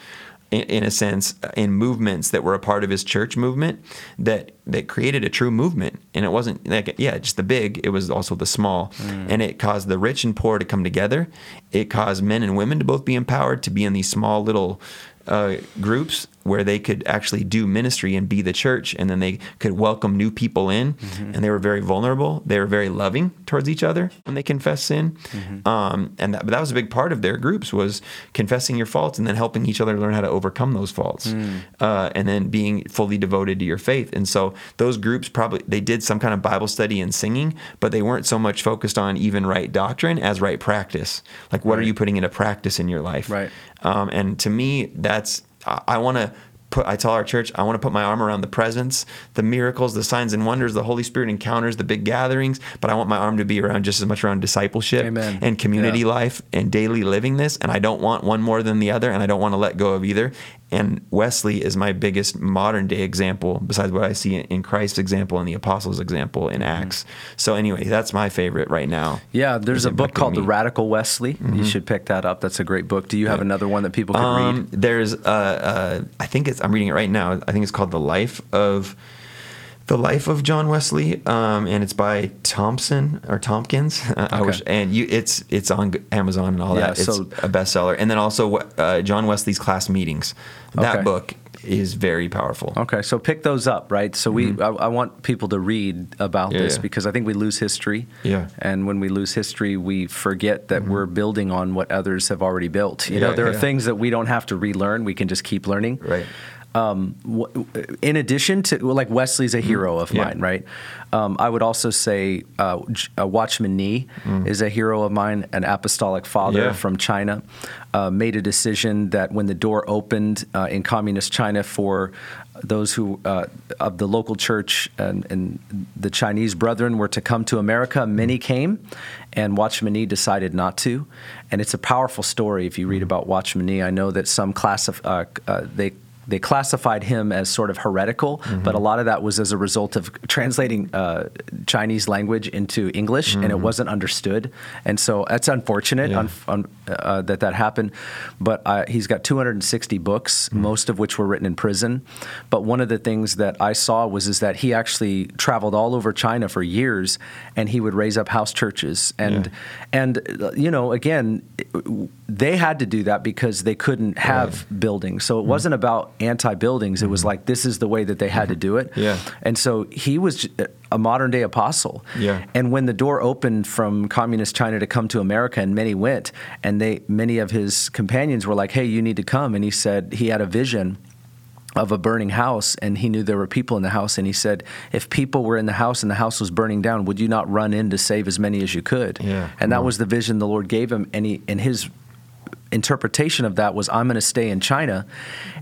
In, in a sense, in movements that were a part of his church movement, that that created a true movement, and it wasn't like yeah, just the big. It was also the small, and it caused the rich and poor to come together. It caused men and women to both be empowered to be in these small little uh, groups where they could actually do ministry and be the church, and then they could welcome new people in. Mm-hmm. And they were very vulnerable. They were very loving towards each other when they confessed sin. Mm-hmm. Um, and that, but that was a big part of their groups was confessing your faults and then helping each other learn how to overcome those faults, Mm. uh, and then being fully devoted to your faith. And so those groups probably they did some kind of Bible study and singing, but they weren't so much focused on even right doctrine as right practice. Like what are you putting into practice in your life? Right. Um, and to me, that's I, I want to put. I tell our church, I want to put my arm around the presence, the miracles, the signs and wonders, the Holy Spirit encounters, the big gatherings. But I want my arm to be around just as much around discipleship Amen. and community Yeah. life and daily living this. And I don't want one more than the other, and I don't want to let go of either. And Wesley is my biggest modern day example, besides what I see in Christ's example and the apostles' example in Mm-hmm. Acts. So anyway, that's my favorite right now. Yeah, there's a book called The. Radical Wesley. You should pick that up. That's a great book. Do you have another one that people can Um, read? there's, uh, uh, I think it's, I'm reading it right now. I think it's called The Life of, The Life of John Wesley, um, and it's by Thompson or Tompkins. I Okay. wish, and you, it's it's on Amazon and all Yeah, that. It's so- a bestseller. And then also uh, John Wesley's Class Meetings. That Okay. book is very powerful. Okay, so pick those up, right? So we, I, I want people to read about Mm-hmm. Yeah, this yeah. because I think we lose history. Yeah. And when we lose history, we forget that we're building on what others have already built. You know, Yeah, there are things that we don't have to relearn; we can just keep learning. Right. Um, w- in addition to like Wesley's a hero of Mm-hmm. Yeah. mine, right? Um, I would also say uh, uh, Watchman Nee is a hero of mine, an apostolic father Mm. Yeah. from China. Uh, made a decision that when the door opened uh, in communist China for those who uh, of the local church and, and the Chinese brethren were to come to America, many came, and Watchman Nee decided not to. And it's a powerful story if you read about Watchman Nee. I know that some uh, uh, they they classified him as sort of heretical, but a lot of that was as a result of translating uh, Chinese language into English, and it wasn't understood. And so that's unfortunate Yeah. uh, that that happened. But uh, he's got 260 books, most of which were written in prison. But one of the things that I saw was is that he actually traveled all over China for years, and he would raise up house churches. And and uh, you know, again, they had to do that because they couldn't have buildings. So it wasn't about anti-buildings. It was mm-hmm. like this is the way that they had to mm-hmm. do it. Yeah. And so he was a modern day apostle. Yeah. And when the door opened from communist China to come to America, and many went, and they many of his companions were like, "Hey, you need to come." And he said he had a vision of a burning house and he knew there were people in the house and he said if people were in the house and the house was burning down would you not run in to save as many as you could Yeah. and that mm-hmm. was the vision the lord gave him and he and his interpretation of that was I'm going to stay in China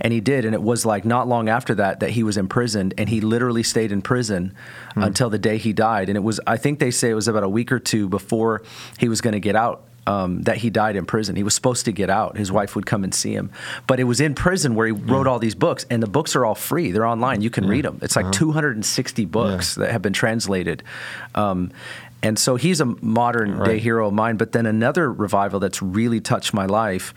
and he did and it was like not long after that that he was imprisoned and he literally stayed in prison until the day he died and it was I think they say it was about a week or two before he was going to get out um, that he died in prison. He was supposed to get out. His wife would come and see him, but it was in prison where he wrote all these books, and the books are all free. They're online. You can read them. It's like 260 books that have been translated. Um, and so he's a modern day hero of mine. But then another revival that's really touched my life.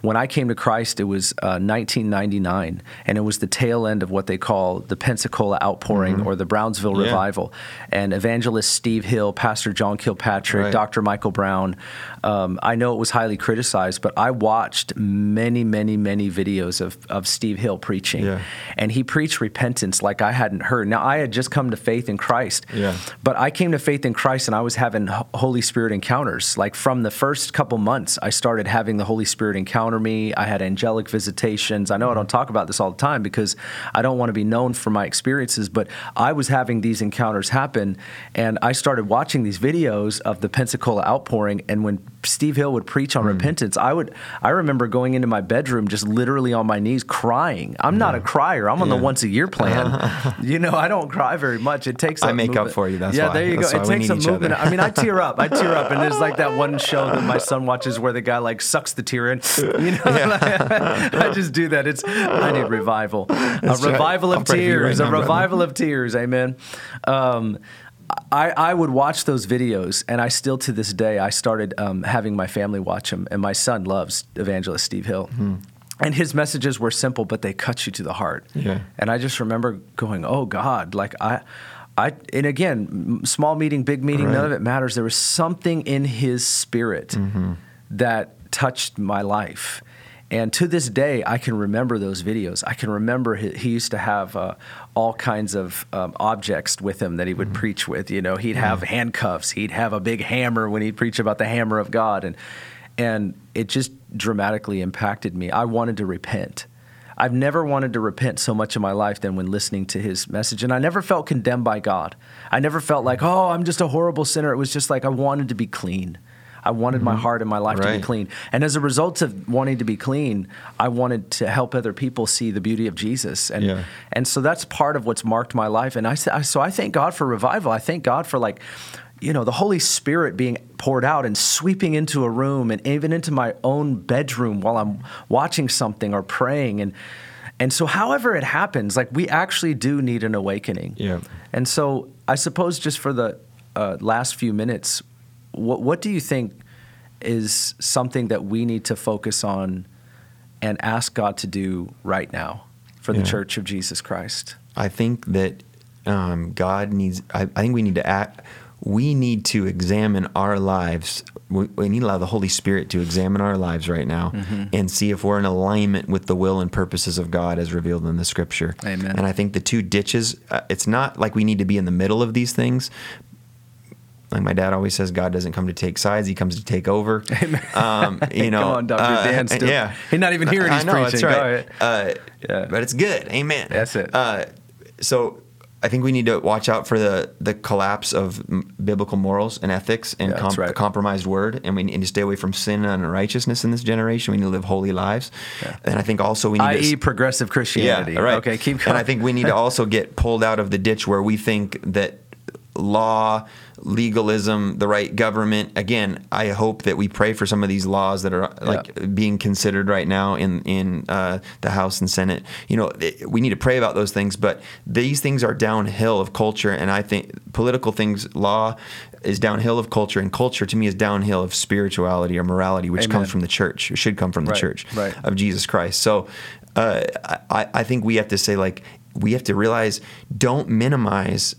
When I came to Christ, it was uh, 1999, and it was the tail end of what they call the Pensacola outpouring or the Brownsville Mm-hmm. Yeah. revival. And evangelist Steve Hill, Pastor John Kilpatrick, Right. Dr. Michael Brown. Um, I know it was highly criticized, but I watched many, many, many videos of, of Steve Hill preaching. Yeah. And he preached repentance like I hadn't heard. Now, I had just come to faith in Christ. Yeah. But I came to faith in Christ and I was having Holy Spirit encounters. Like from the first couple months, I started having the Holy Spirit encounter me. I had angelic visitations. I know I don't talk about this all the time because I don't want to be known for my experiences, but I was having these encounters happen. And I started watching these videos of the Pensacola outpouring. And when Steve Hill would preach on repentance, I would, I remember going into my bedroom just literally on my knees crying. I'm not a crier, I'm on the once a year plan. you know, I don't cry very much. It takes I a make up for you, that's yeah, why. there you That's go. It takes a movement. I mean, I tear up. I tear up, and there's like that one show that my son watches where the guy like sucks the tear in. You know, I just do that. It's I need revival, a right. revival I'll of pray for you tears, right a now, brother. revival of tears. Amen. Um, I, I would watch those videos, and I still to this day I started um, having my family watch them, and my son loves evangelist Steve Hill. Hmm. And his messages were simple, but they cut you to the heart. Yeah. And I just remember going, "Oh God!" Like I, I, and again, small meeting, big meeting, none of it matters. There was something in his spirit Mm-hmm. that touched my life. And to this day, I can remember those videos. I can remember he, he used to have uh, all kinds of um, objects with him that he Mm-hmm. would preach with. You know, he'd have handcuffs. He'd have a big hammer when he'd preach about the hammer of God, and and it just dramatically impacted me. I wanted to repent. I've never wanted to repent so much in my life than when listening to his message. And I never felt condemned by God. I never felt like, oh, I'm just a horrible sinner. It was just like I wanted to be clean. I wanted my heart and my life to be clean. And as a result of wanting to be clean, I wanted to help other people see the beauty of Jesus. And Yeah. and so that's part of what's marked my life. And I sa- so I thank God for revival. I thank God for like you know the Holy Spirit being poured out and sweeping into a room and even into my own bedroom while I'm watching something or praying and And so, however it happens, like we actually do need an awakening. Yeah. And so, I suppose just for the uh, last few minutes, what what do you think is something that we need to focus on and ask God to do right now for the Yeah. Church of Jesus Christ? I think that um, God needs. I, I think we need to act. We need to examine our lives. We, we need to allow the Holy Spirit to examine our lives right now Mm-hmm. and see if we're in alignment with the will and purposes of God as revealed in the Scripture. Amen. And I think the two ditches. Uh, it's not like we need to be in the middle of these things. Like my dad always says, God doesn't come to take sides; He comes to take over. Um, you know, Come on, Dr. uh, Dan. Still, yeah, He's not even here I he's know, preaching. That's right. Uh, Yeah. But it's good. Amen. That's it. Uh, so I think we need to watch out for the the collapse of m- biblical morals and ethics and Yeah, com- right. a compromised word, and we need to stay away from sin and unrighteousness in this generation. We need to live holy lives, Yeah. and I think also we need I.e., to. progressive Christianity. Yeah, right. Okay, keep going. And I think we need to also get pulled out of the ditch where we think that law, legalism, the right government. Again, I hope that we pray for some of these laws that are like being considered right now in in uh, the House and Senate. You know, it- we need to pray about those things, but these things are downhill of culture, and I think political things, law. Is downhill of culture, and culture to me is downhill of spirituality or morality, which Amen. comes from the church. It should come from the Right, church right. of Jesus Christ. So uh, I, I think we have to say, like, we have to realize don't minimize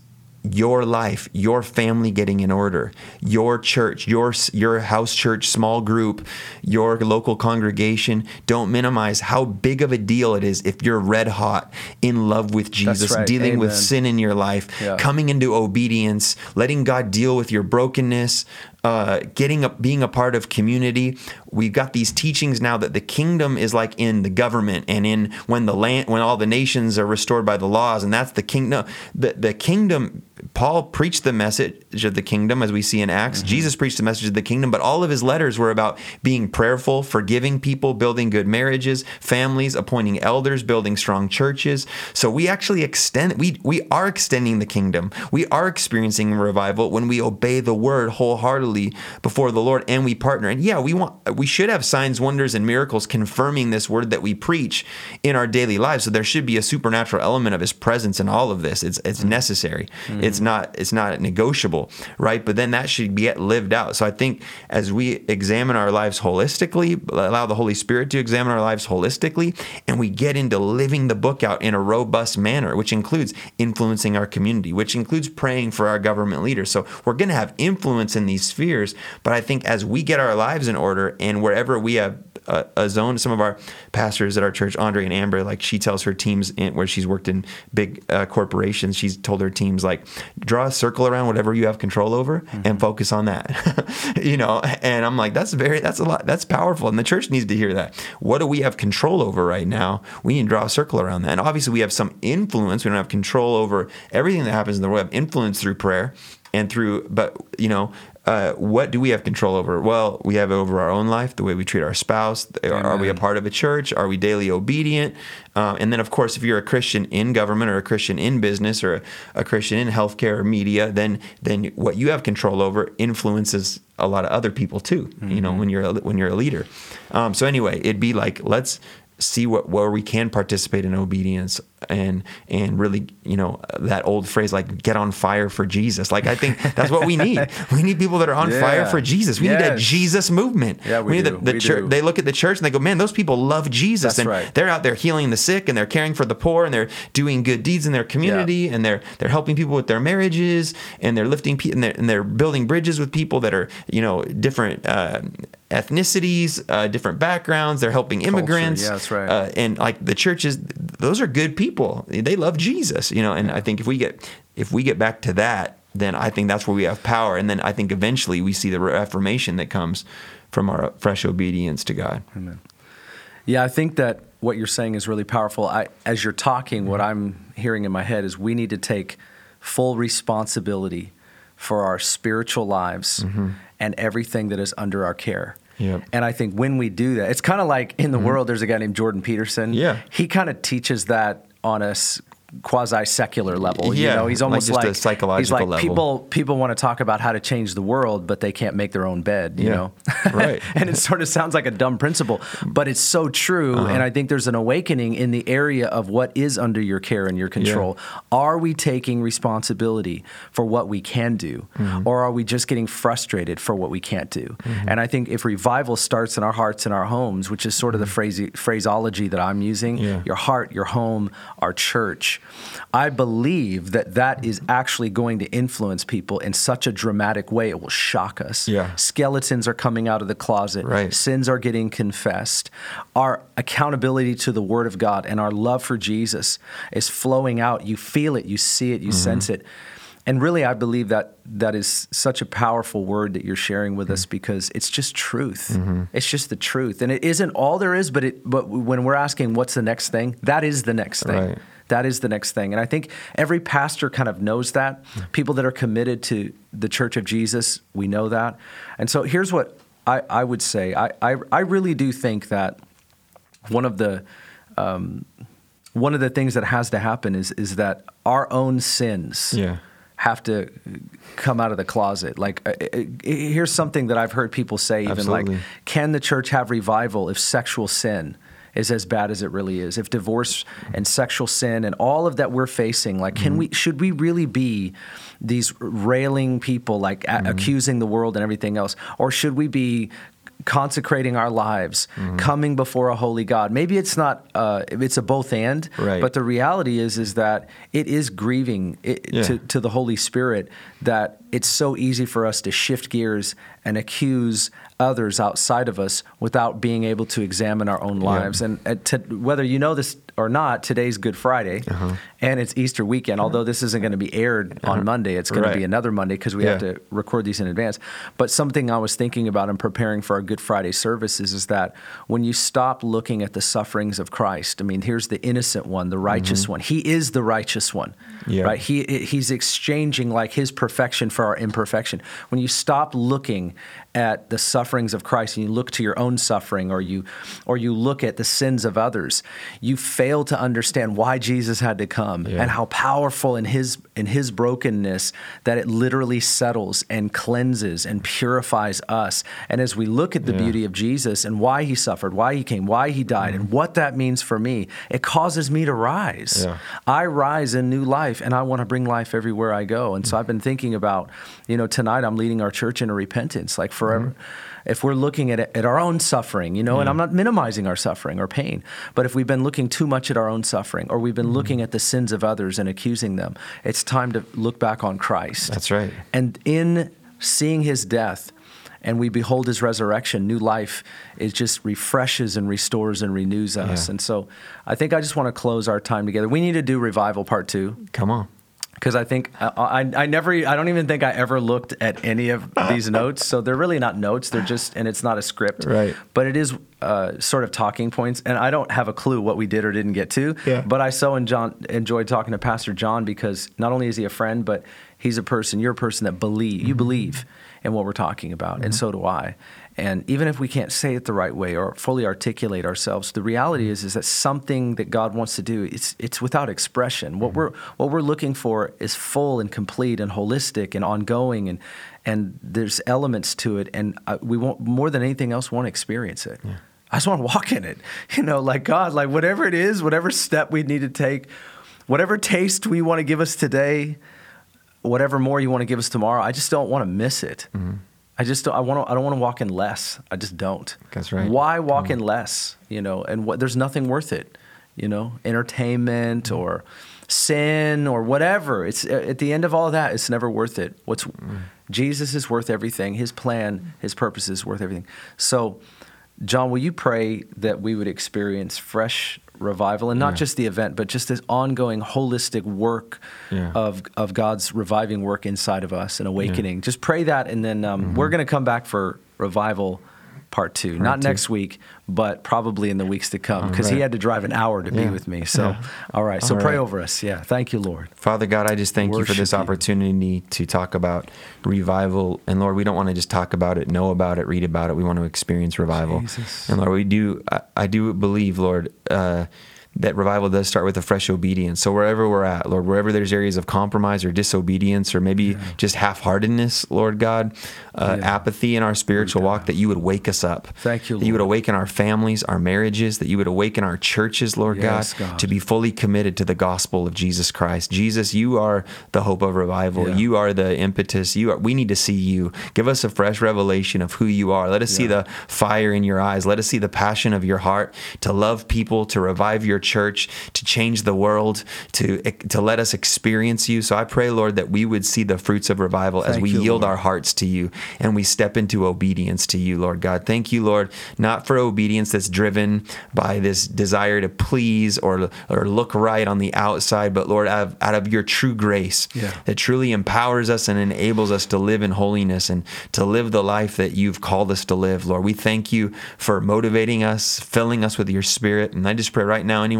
your life, your family getting in order, your church, your your house church, small group, your local congregation. Don't minimize how big of a deal it is if you're red hot in love with Jesus, right. dealing with sin in your life, Yeah. coming into obedience, letting God deal with your brokenness, uh, getting up, being a part of community. We've got these teachings now that the kingdom is like in the government and in when the land, when all the nations are restored by the laws, and that's the kingdom. The the kingdom. Paul preached the message of the kingdom, as we see in Acts. Mm-hmm. Jesus preached the message of the kingdom, but all of his letters were about being prayerful, forgiving people, building good marriages, families, appointing elders, building strong churches. So we actually extend. We we are extending the kingdom. We are experiencing revival when we obey the word wholeheartedly before the Lord, and we partner. And yeah, we want we should have signs, wonders, and miracles confirming this word that we preach in our daily lives. So there should be a supernatural element of His presence in all of this. It's it's mm. necessary. Mm. It's not it's not negotiable, right? But then that should get lived out. So I think as we examine our lives holistically, allow the Holy Spirit to examine our lives holistically, and we get into living the book out in a robust manner, which includes influencing our community, which includes praying for our government leaders. So we're going to have influence in these spheres. But I think as we get our lives in order and wherever we have a, a zone, some of our pastors at our church, Andre and Amber, like she tells her teams in, where she's worked in big uh, corporations, she's told her teams like draw a circle around whatever you have control over and focus on that. you know, and I'm like, that's very, that's a lot, that's powerful. And the church needs to hear that. What do we have control over right now? We need to draw a circle around that. And obviously, we have some influence. We don't have control over everything that happens in the world. We have influence through prayer and through, but you know, uh, what do we have control over? Well, we have over our own life, the way we treat our spouse. Are, are we a part of a church? Are we daily obedient? Um, and then, of course, if you're a Christian in government or a Christian in business or a, a Christian in healthcare or media, then then what you have control over influences a lot of other people too. You know, when you're a, when you're a leader. Um, so anyway, it'd be like let's see what where we can participate in obedience and and really you know that old phrase like get on fire for Jesus. Like I think that's what we need. We need people that are on fire for Jesus. We need a Jesus movement. Yeah, we need do. the, the church they look at the church and they go man those people love Jesus. That's and right. they're out there healing the sick and they're caring for the poor and they're doing good deeds in their community and they're they're helping people with their marriages and they're lifting people and they're, and they're building bridges with people that are you know different uh, ethnicities uh, different backgrounds they're helping immigrants Yeah, that's right. uh, and like the churches those are good people they love jesus you know and i think if we get if we get back to that then i think that's where we have power and then i think eventually we see the reformation that comes from our fresh obedience to god Amen. Yeah, I think that what you're saying is really powerful. I, as you're talking, what I'm hearing in my head is we need to take full responsibility for our spiritual lives and everything that is under our care. Yep. And I think when we do that, it's kind of like in the mm-hmm. world, there's a guy named Jordan Peterson. Yeah. He kind of teaches that on us quasi secular level. Yeah, you know, he's like almost just like, a psychological he's like level. people people want to talk about how to change the world, but they can't make their own bed. You Yeah, know, right. and it sort of sounds like a dumb principle, but it's so true. Uh-huh. And I think there's an awakening in the area of what is under your care and your control. Are we taking responsibility for what we can do, Mm-hmm. or are we just getting frustrated for what we can't do? And I think if revival starts in our hearts and our homes, which is sort of the phrase, phraseology that I'm using, Mm-hmm. Yeah. your heart, your home, our church, I believe that that is actually going to influence people in such a dramatic way it will shock us. Yeah. Skeletons are coming out of the closet. Right. Sins are getting confessed. Our accountability to the Word of God and our love for Jesus is flowing out. You feel it, you see it, you mm-hmm. sense it. And really, I believe that that is such a powerful word that you're sharing with us mm-hmm. because it's just truth. Mm-hmm. It's just the truth, and it isn't all there is. But it, but when we're asking what's the next thing, that is the next thing. Right. That is the next thing. And I think every pastor kind of knows that. People that are committed to the Church of Jesus, we know that. And so here's what I, I would say I, I, I really do think that one of the um, one of the things that has to happen is is that our own sins Yeah. have to come out of the closet. Like, uh, uh, here's something that I've heard people say, even Absolutely. like, can the church have revival if sexual sin is as bad as it really is? If divorce and sexual sin and all of that we're facing, like, can mm-hmm. we, should we really be these railing people, like a- mm-hmm. accusing the world and everything else? Or should we be consecrating our lives, coming before a holy God. Maybe it's not. Uh, it's a both and. Right. But the reality is, is that it is grieving it, Yeah. to, to the Holy Spirit that it's so easy for us to shift gears and accuse others outside of us without being able to examine our own lives. And, and to, whether you know this or not, today's Good Friday Uh-huh. And it's Easter weekend. Although this isn't going to be aired on Monday, it's going Right. to be another Monday because we have to record these in advance. But something I was thinking about in preparing for our Good Friday services is that when you stop looking at the sufferings of Christ, I mean, here's the innocent one, the righteous one. He is the righteous one, Mm-hmm. Yeah. right? He he's exchanging like his perfection for our imperfection. When you stop looking at the sufferings of Christ and you look to your own suffering or you or you look at the sins of others, you fail to understand why Jesus had to come Yeah. and how powerful in his in his brokenness that it literally settles and cleanses and purifies us. And as we look at the Yeah. beauty of Jesus and why he suffered, why he came, why he died, and mm-hmm. what that means for me, it causes me to rise. Yeah. I rise in new life and I want to bring life everywhere I go. And so mm. I've been thinking about, you know, tonight I'm leading our church into repentance. Like forever, mm-hmm. If we're looking at, at our own suffering, you know, and mm. I'm not minimizing our suffering or pain, but if we've been looking too much at our own suffering or we've been mm-hmm. looking at the sins of others and accusing them, it's time to look back on Christ. That's right. And in seeing his death, and we behold his resurrection, new life, it just refreshes and restores and renews us. Yeah. And so I think I just want to close our time together. We need to do revival part two Come on. Because I think I, I, I never, I don't even think I ever looked at any of these notes. So they're really not notes. They're just, and it's not a script. Right. But it is uh, sort of talking points. And I don't have a clue what we did or didn't get to. Yeah. But I so enjoy, enjoyed talking to Pastor John because not only is he a friend, but he's a person, you're a person that believe, you mm-hmm. believe in what we're talking about. And mm-hmm. so do I. And even if we can't say it the right way or fully articulate ourselves, the reality is is that something that God wants to do, it's it's without expression. What we're what we're looking for is full and complete and holistic and ongoing and and there's elements to it and I, we want more than anything else want to experience it. I just want to walk in it. You know, like God, like whatever it is, whatever step we need to take, whatever taste we want to give us today, whatever more you want to give us tomorrow, I just don't want to miss it. Mm-hmm. I just don't, I want to, I don't want to walk in less. I just don't. That's right. Why walk in less? You know, and what, there's nothing worth it. You know, entertainment mm. or sin or whatever. It's at the end of all of that, it's never worth it. What's mm. Jesus is worth everything. His plan, His purpose is worth everything. So, John, will you pray that we would experience fresh revival and not Yeah. just the event, but just this ongoing holistic work Yeah. of of God's reviving work inside of us and awakening. Just pray that, and then um, we're going to come back for revival part two, not two. next week, but probably in the weeks to come, because he had to drive an hour to be with me. So, Yeah. all right. So All pray right. over us. Yeah. Thank you, Lord. Father God, I just thank you for Worship this you. opportunity to talk about revival. And Lord, we don't want to just talk about it, know about it, read about it. We want to experience revival. Jesus. And Lord, we do, I, I do believe, Lord, uh, that revival does start with a fresh obedience. So wherever we're at, Lord, wherever there's areas of compromise or disobedience or maybe yeah. just half-heartedness, Lord God, uh, yeah. apathy in our spiritual walk, that you would wake us up. Thank you, Lord. That you would awaken our families, our marriages, that you would awaken our churches, Lord yes, God, God, to be fully committed to the gospel of Jesus Christ. Jesus, you are the hope of revival. You are the impetus. You are. We need to see you. Give us a fresh revelation of who you are. Let us see the fire in your eyes. Let us see the passion of your heart to love people, to revive your church, to change the world, to to let us experience you. So I pray, Lord, that we would see the fruits of revival Thank as we you, yield Lord. our hearts to you and we step into obedience to you, Lord God. Thank you, Lord, not for obedience that's driven by this desire to please or or look right on the outside, but Lord, out of, out of your true grace yeah. that truly empowers us and enables us to live in holiness and to live the life that you've called us to live, Lord. We thank you for motivating us, filling us with your spirit. And I just pray right now, anyone,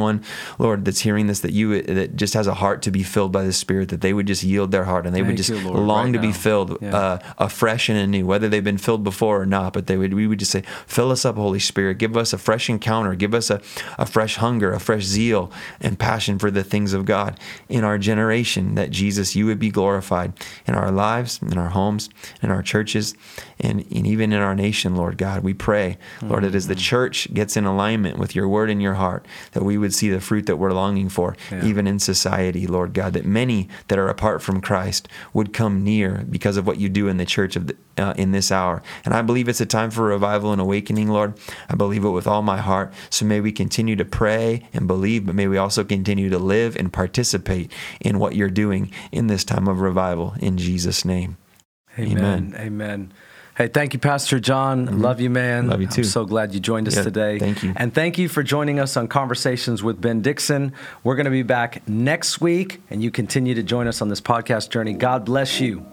Lord, that's hearing this, that you that just has a heart to be filled by the Spirit, that they would just yield their heart and they Thank would just you, long right to now. be filled yeah. uh, afresh and anew, whether they've been filled before or not. But they would we would just say, fill us up, Holy Spirit. Give us a fresh encounter. Give us a, a fresh hunger, a fresh zeal and passion for the things of God in our generation. That Jesus, you would be glorified in our lives, in our homes, in our churches, and, and even in our nation, Lord God. We pray, Lord, that as the mm-hmm. church gets in alignment with your word in your heart, that we would see the fruit that we're longing for, yeah. even in society, Lord God, that many that are apart from Christ would come near because of what you do in the church of the, uh, in this hour. And I believe it's a time for revival and awakening, Lord. I believe it with all my heart. So may we continue to pray and believe, but may we also continue to live and participate in what you're doing in this time of revival. In Jesus' name. Amen. Amen. Amen. Hey, thank you, Pastor John. Mm-hmm. Love you, man. Love you too. I'm so glad you joined us yeah, today. Thank you. And thank you for joining us on Conversations with Ben Dixon. We're going to be back next week, and you continue to join us on this podcast journey. God bless you.